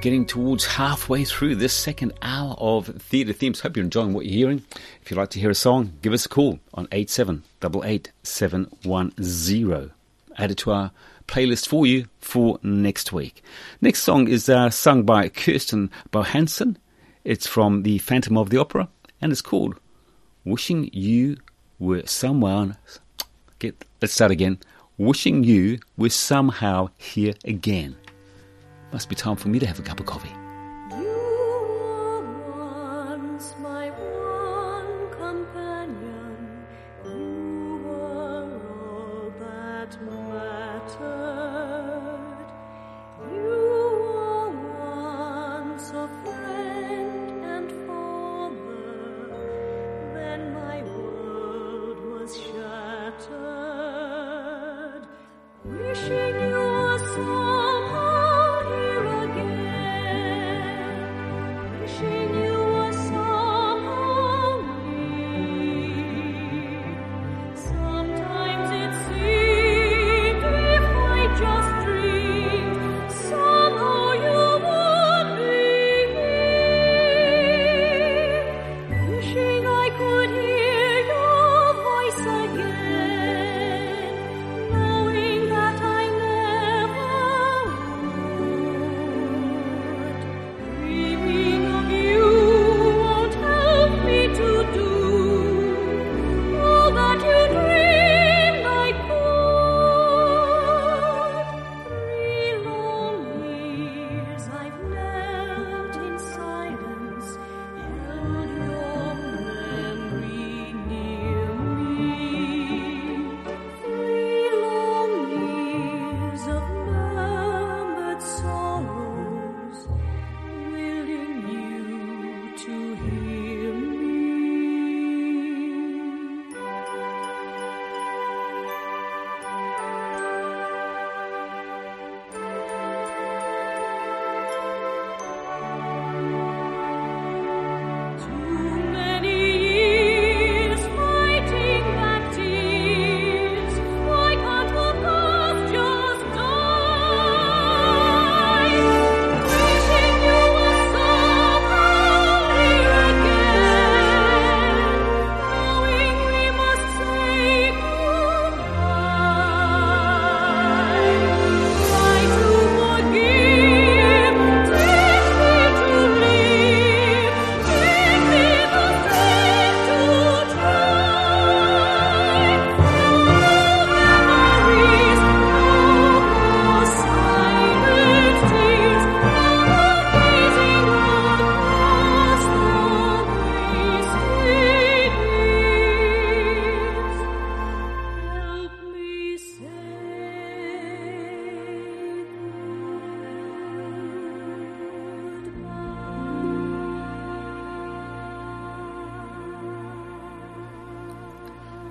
getting towards halfway through this second hour of Theatre Themes. Hope you're enjoying what you're hearing. If you'd like to hear a song, give us a call on 8788710. Add it to our playlist for you for next week. Next song is uh, sung by Kirsten Bohansen. It's from The Phantom of the Opera and it's called Wishing You Were Someone. Get, let's start again. Wishing You Were Somehow Here Again. Must be time for me to have a cup of coffee.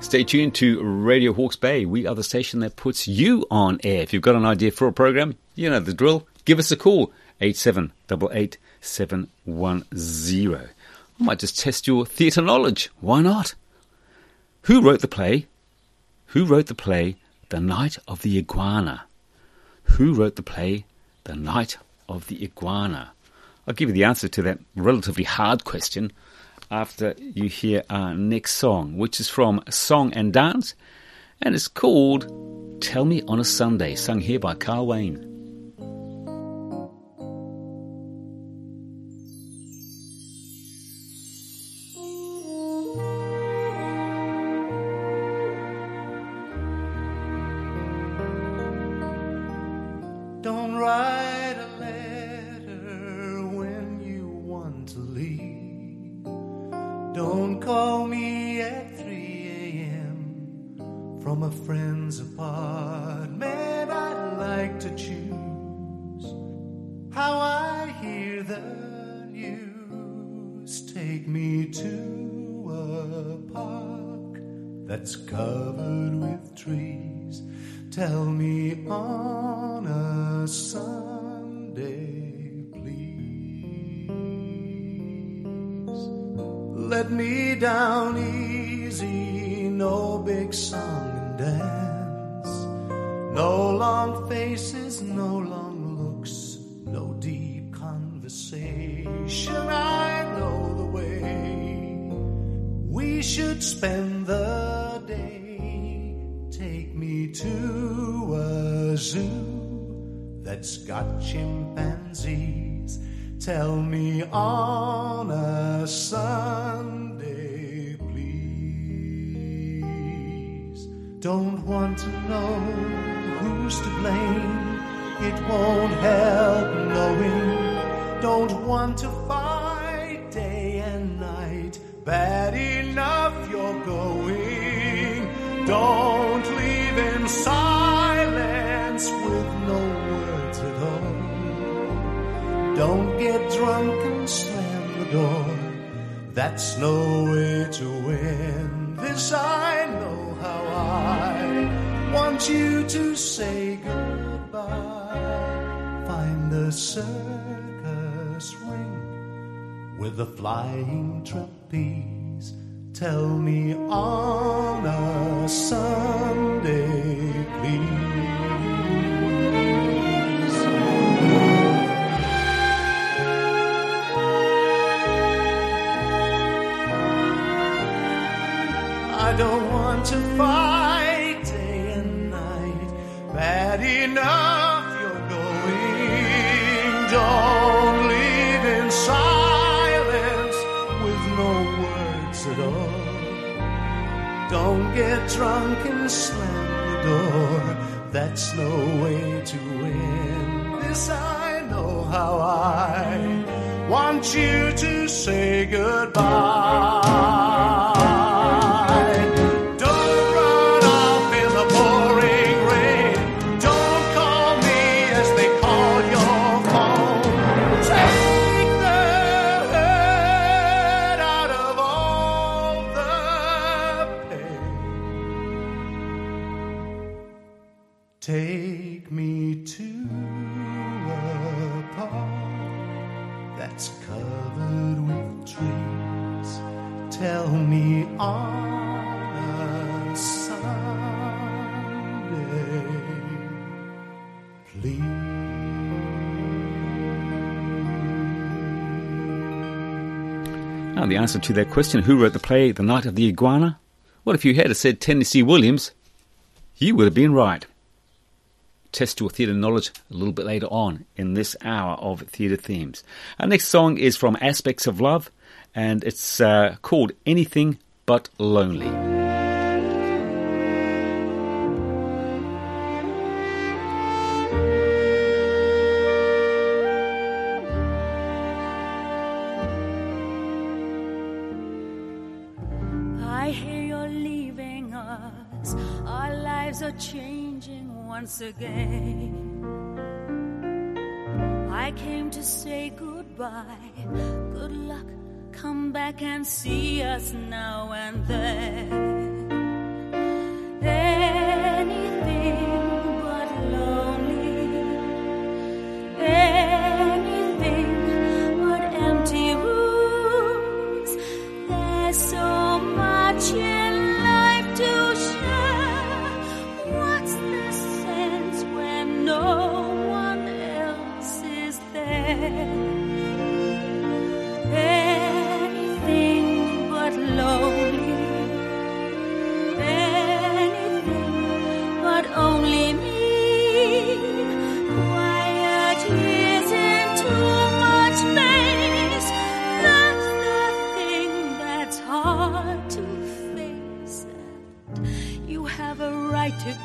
Stay tuned to Radio Hawke's Bay. We are the station that puts you on air. If you've got an idea for a program, you know the drill. Give us a call, 8788710. I might just test your theatre knowledge. Why not? Who wrote the play? Who wrote the play The Night of the Iguana? Who wrote the play The Night of the Iguana? I'll give you the answer to that relatively hard question after you hear our next song, which is from Song and Dance, and it's called Tell Me on a Sunday, sung here by Carl Wayne. On a Sunday, please. Don't want to know who's to blame. It won't help knowing. Don't want to fight day and night. Bad enough you're going. Don't leave in silence with no words at all. Don't get drunk door. That's no way to win. This I know how I want you to say goodbye. Find the circus ring with the flying trapeze. Tell me on a Sunday, please. To fight day and night. Bad enough you're going. Don't leave in silence with no words at all. Don't get drunk and slam the door. That's no way to win. This I know how I want you to say goodbye. Answer to that question, who wrote the play The Night of the Iguana? Well, if you had said Tennessee Williams, you would have been right. Test your theatre knowledge a little bit later on in this hour of theatre themes. Our next song is from Aspects of Love, and it's uh, called Anything But Lonely. once again. I came to say goodbye. Good luck, come back and see us now and then. Hey.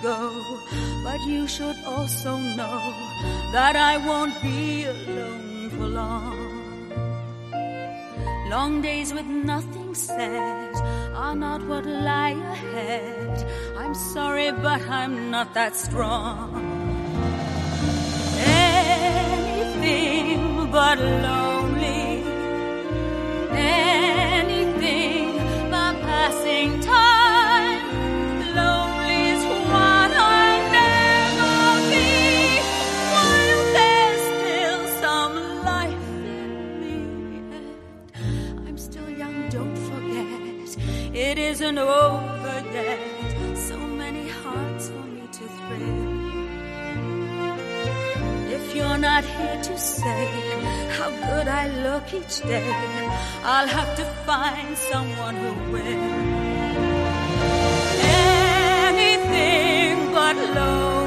Go. But you should also know that I won't be alone for long. Long days with nothing said are not what lie ahead. I'm sorry, but I'm not that strong. Anything but lonely. Isn't over yet. So many hearts for me to thrill. If you're not here to say how good I look each day, I'll have to find someone who will. Anything but lonely.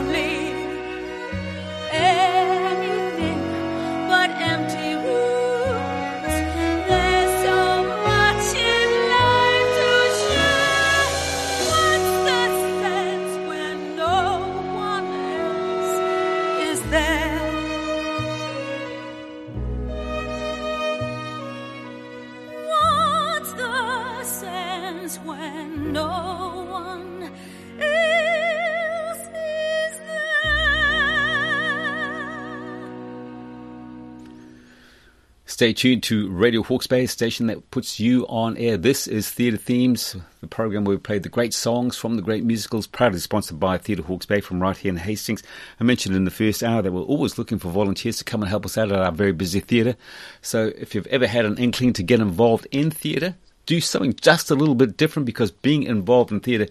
Stay tuned to Radio Hawke's Bay, station that puts you on air. This is Theatre Themes, the program where we play the great songs from the great musicals, proudly sponsored by Theatre Hawke's Bay from right here in Hastings. I mentioned in the first hour that we're always looking for volunteers to come and help us out at our very busy theatre. So if you've ever had an inkling to get involved in theatre, do something just a little bit different because being involved in theatre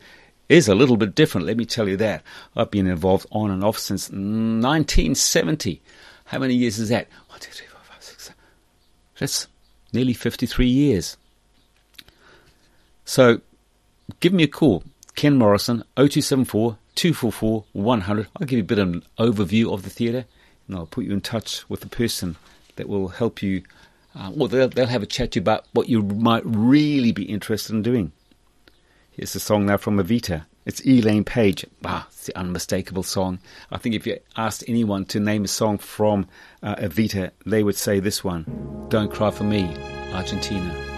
is a little bit different, let me tell you that. I've been involved on and off since 1970. How many years is that? One, two, three, four, five, six, seven. That's nearly 53 years. So give me a call. Ken Morrison, 0274 244 100. I'll give you a bit of an overview of the theatre and I'll put you in touch with the person that will help you. Uh, well, they'll, they'll have a chat to you about what you might really be interested in doing. Here's a song now from Evita. It's Elaine Paige. Ah, it's the unmistakable song. I think if you asked anyone to name a song from uh, Evita, they would say this one Don't Cry for Me, Argentina.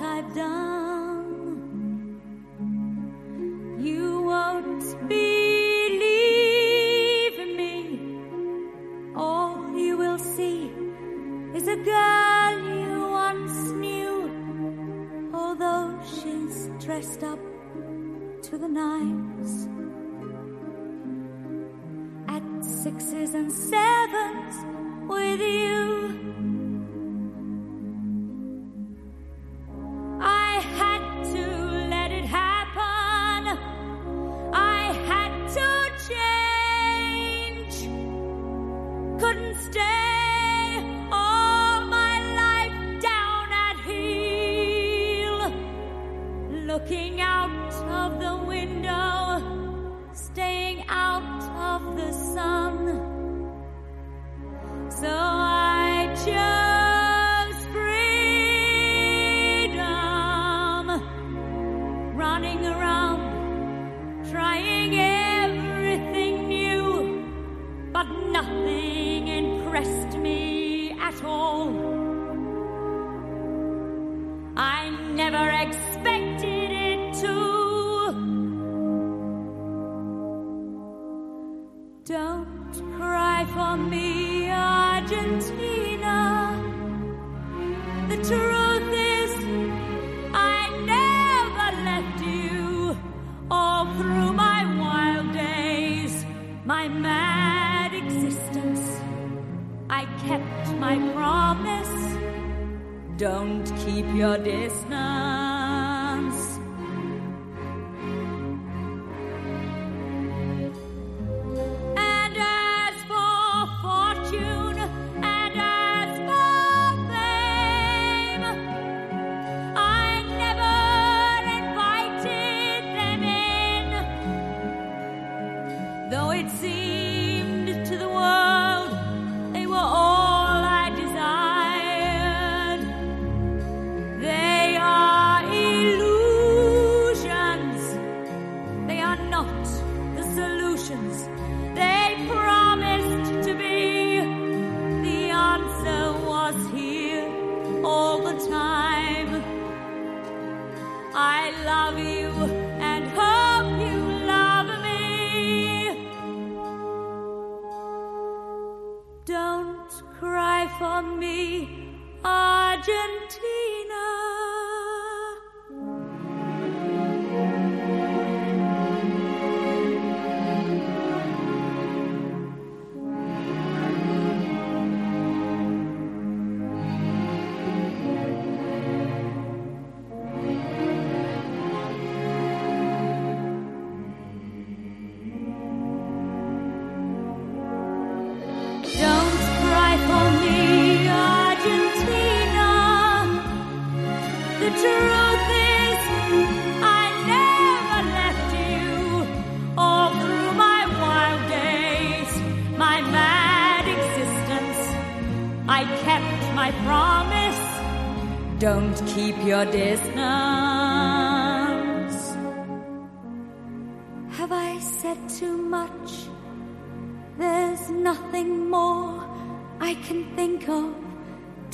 I've done. You won't believe me. All you will see is a girl you once knew, although she's dressed up to the nines. At sixes and sevens with you.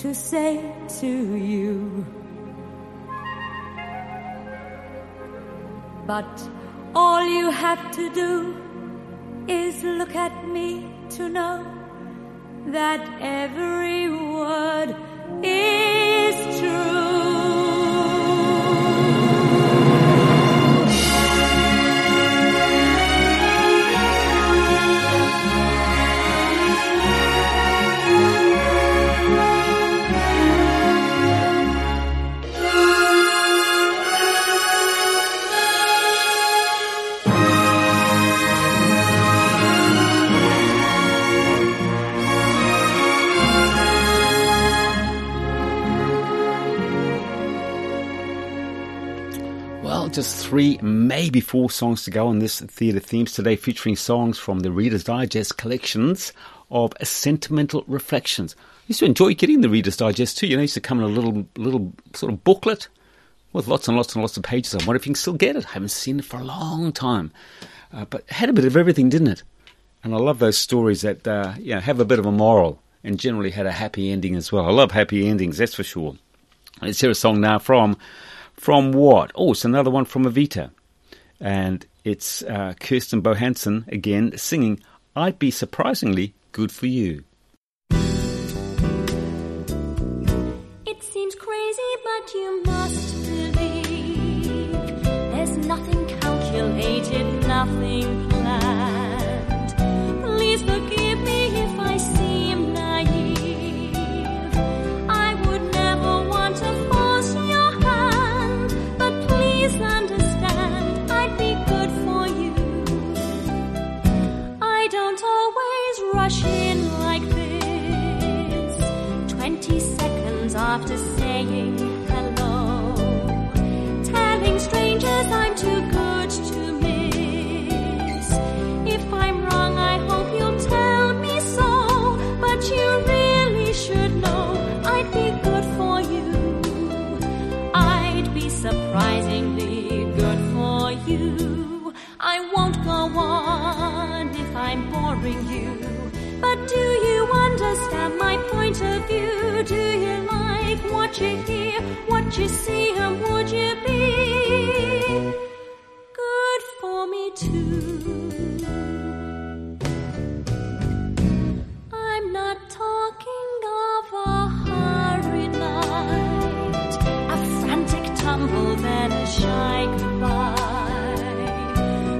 To say to you. But all you have to do is look at me to know that every word is just three, maybe four songs to go on this theatre themes today, featuring songs from the Reader's Digest collections of sentimental reflections. I used to enjoy getting the Reader's Digest too. You know, it used to come in a little, little sort of booklet with lots and lots and lots of pages. I wonder if you can still get it. I haven't seen it for a long time, uh, but had a bit of everything, didn't it? And I love those stories that uh, you know have a bit of a moral and generally had a happy ending as well. I love happy endings, that's for sure. Let's hear a song now from from what? Oh, it's another one from Evita, and it's uh, Kirsten Bohansen again singing "I'd Be Surprisingly Good for You." It seems crazy, but you must believe there's nothing calculated, nothing after saying hello, telling strangers I'm too good to miss. If I'm wrong, I hope you'll tell me so. But you really should know I'd be good for you. I'd be surprisingly good for you. I won't go on if I'm boring you. But do you understand? my point of view? Do you what you hear, what you see, and would you be good for me too? I'm not talking of a hurried night, a frantic tumble, then a shy goodbye.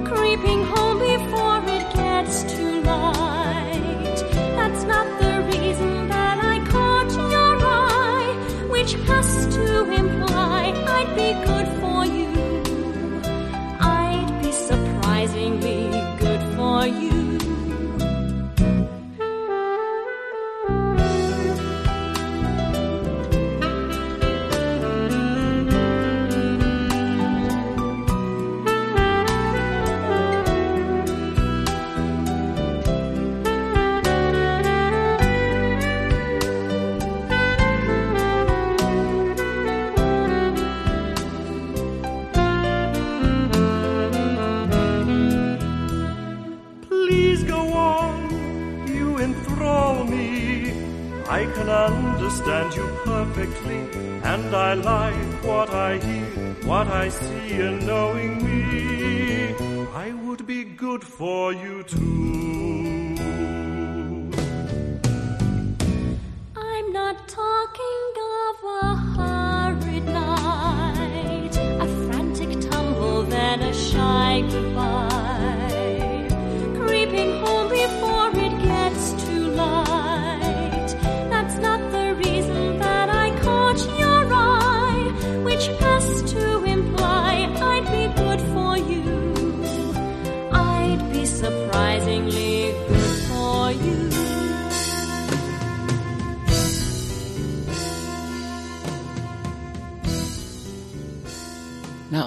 Creeping home before it gets too light. That's not has to imply I'd be good for you. I'd be surprisingly good for you. Enthrall me. I can understand you perfectly, and I like what I hear, what I see, and knowing me, I would be good for you too. I'm not talking of a hurried night, a frantic tumble, then a shy goodbye.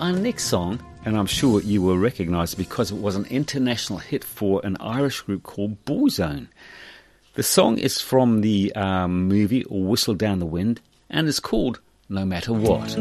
Our next song, and I'm sure you will recognise because it was an international hit for an Irish group called Boyzone. The song is from the um, movie Whistle Down the Wind and is called No Matter What.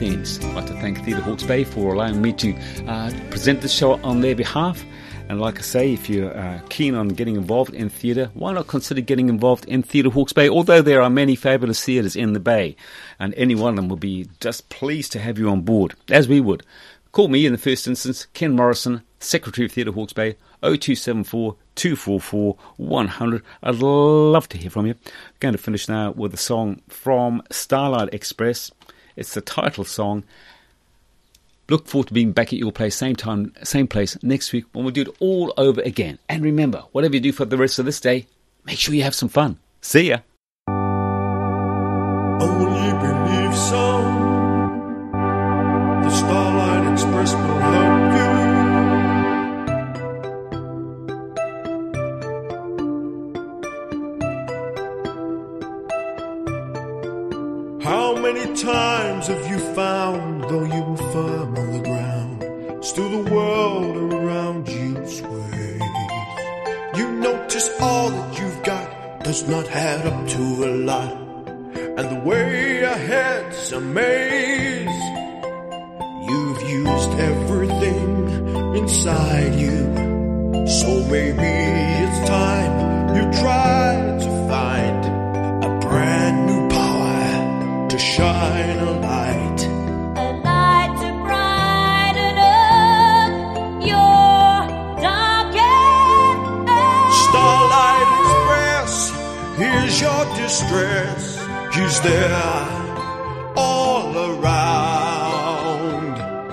I'd like to thank Theatre Hawke's Bay for allowing me to uh, present this show on their behalf. And like I say, if you're uh, keen on getting involved in theatre, why not consider getting involved in Theatre Hawke's Bay? Although there are many fabulous theatres in the Bay, and any one of them would be just pleased to have you on board, as we would. Call me in the first instance, Ken Morrison, Secretary of Theatre Hawke's Bay, 0274 244 100. I'd love to hear from you. I'm going to finish now with a song from Starlight Express. It's the title song. Look forward to being back at your place, same time, same place next week when we'll do it all over again. And remember, whatever you do for the rest of this day, make sure you have some fun. See ya. Have you found, though you were firm on the ground, still the world around you sways? You notice all that you've got does not add up to a lot, and the way ahead's a maze. You've used everything inside you, so maybe it's time you try to find a brand new power to shine your distress. He's there all around.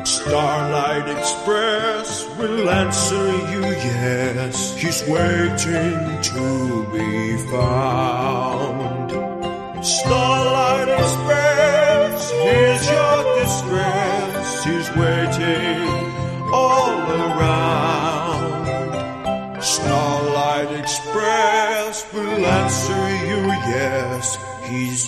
Starlight Express will answer you yes. He's waiting to be found. Starlight Express, here's your distress. He's waiting all around. Starlight Express will answer you yes. He's.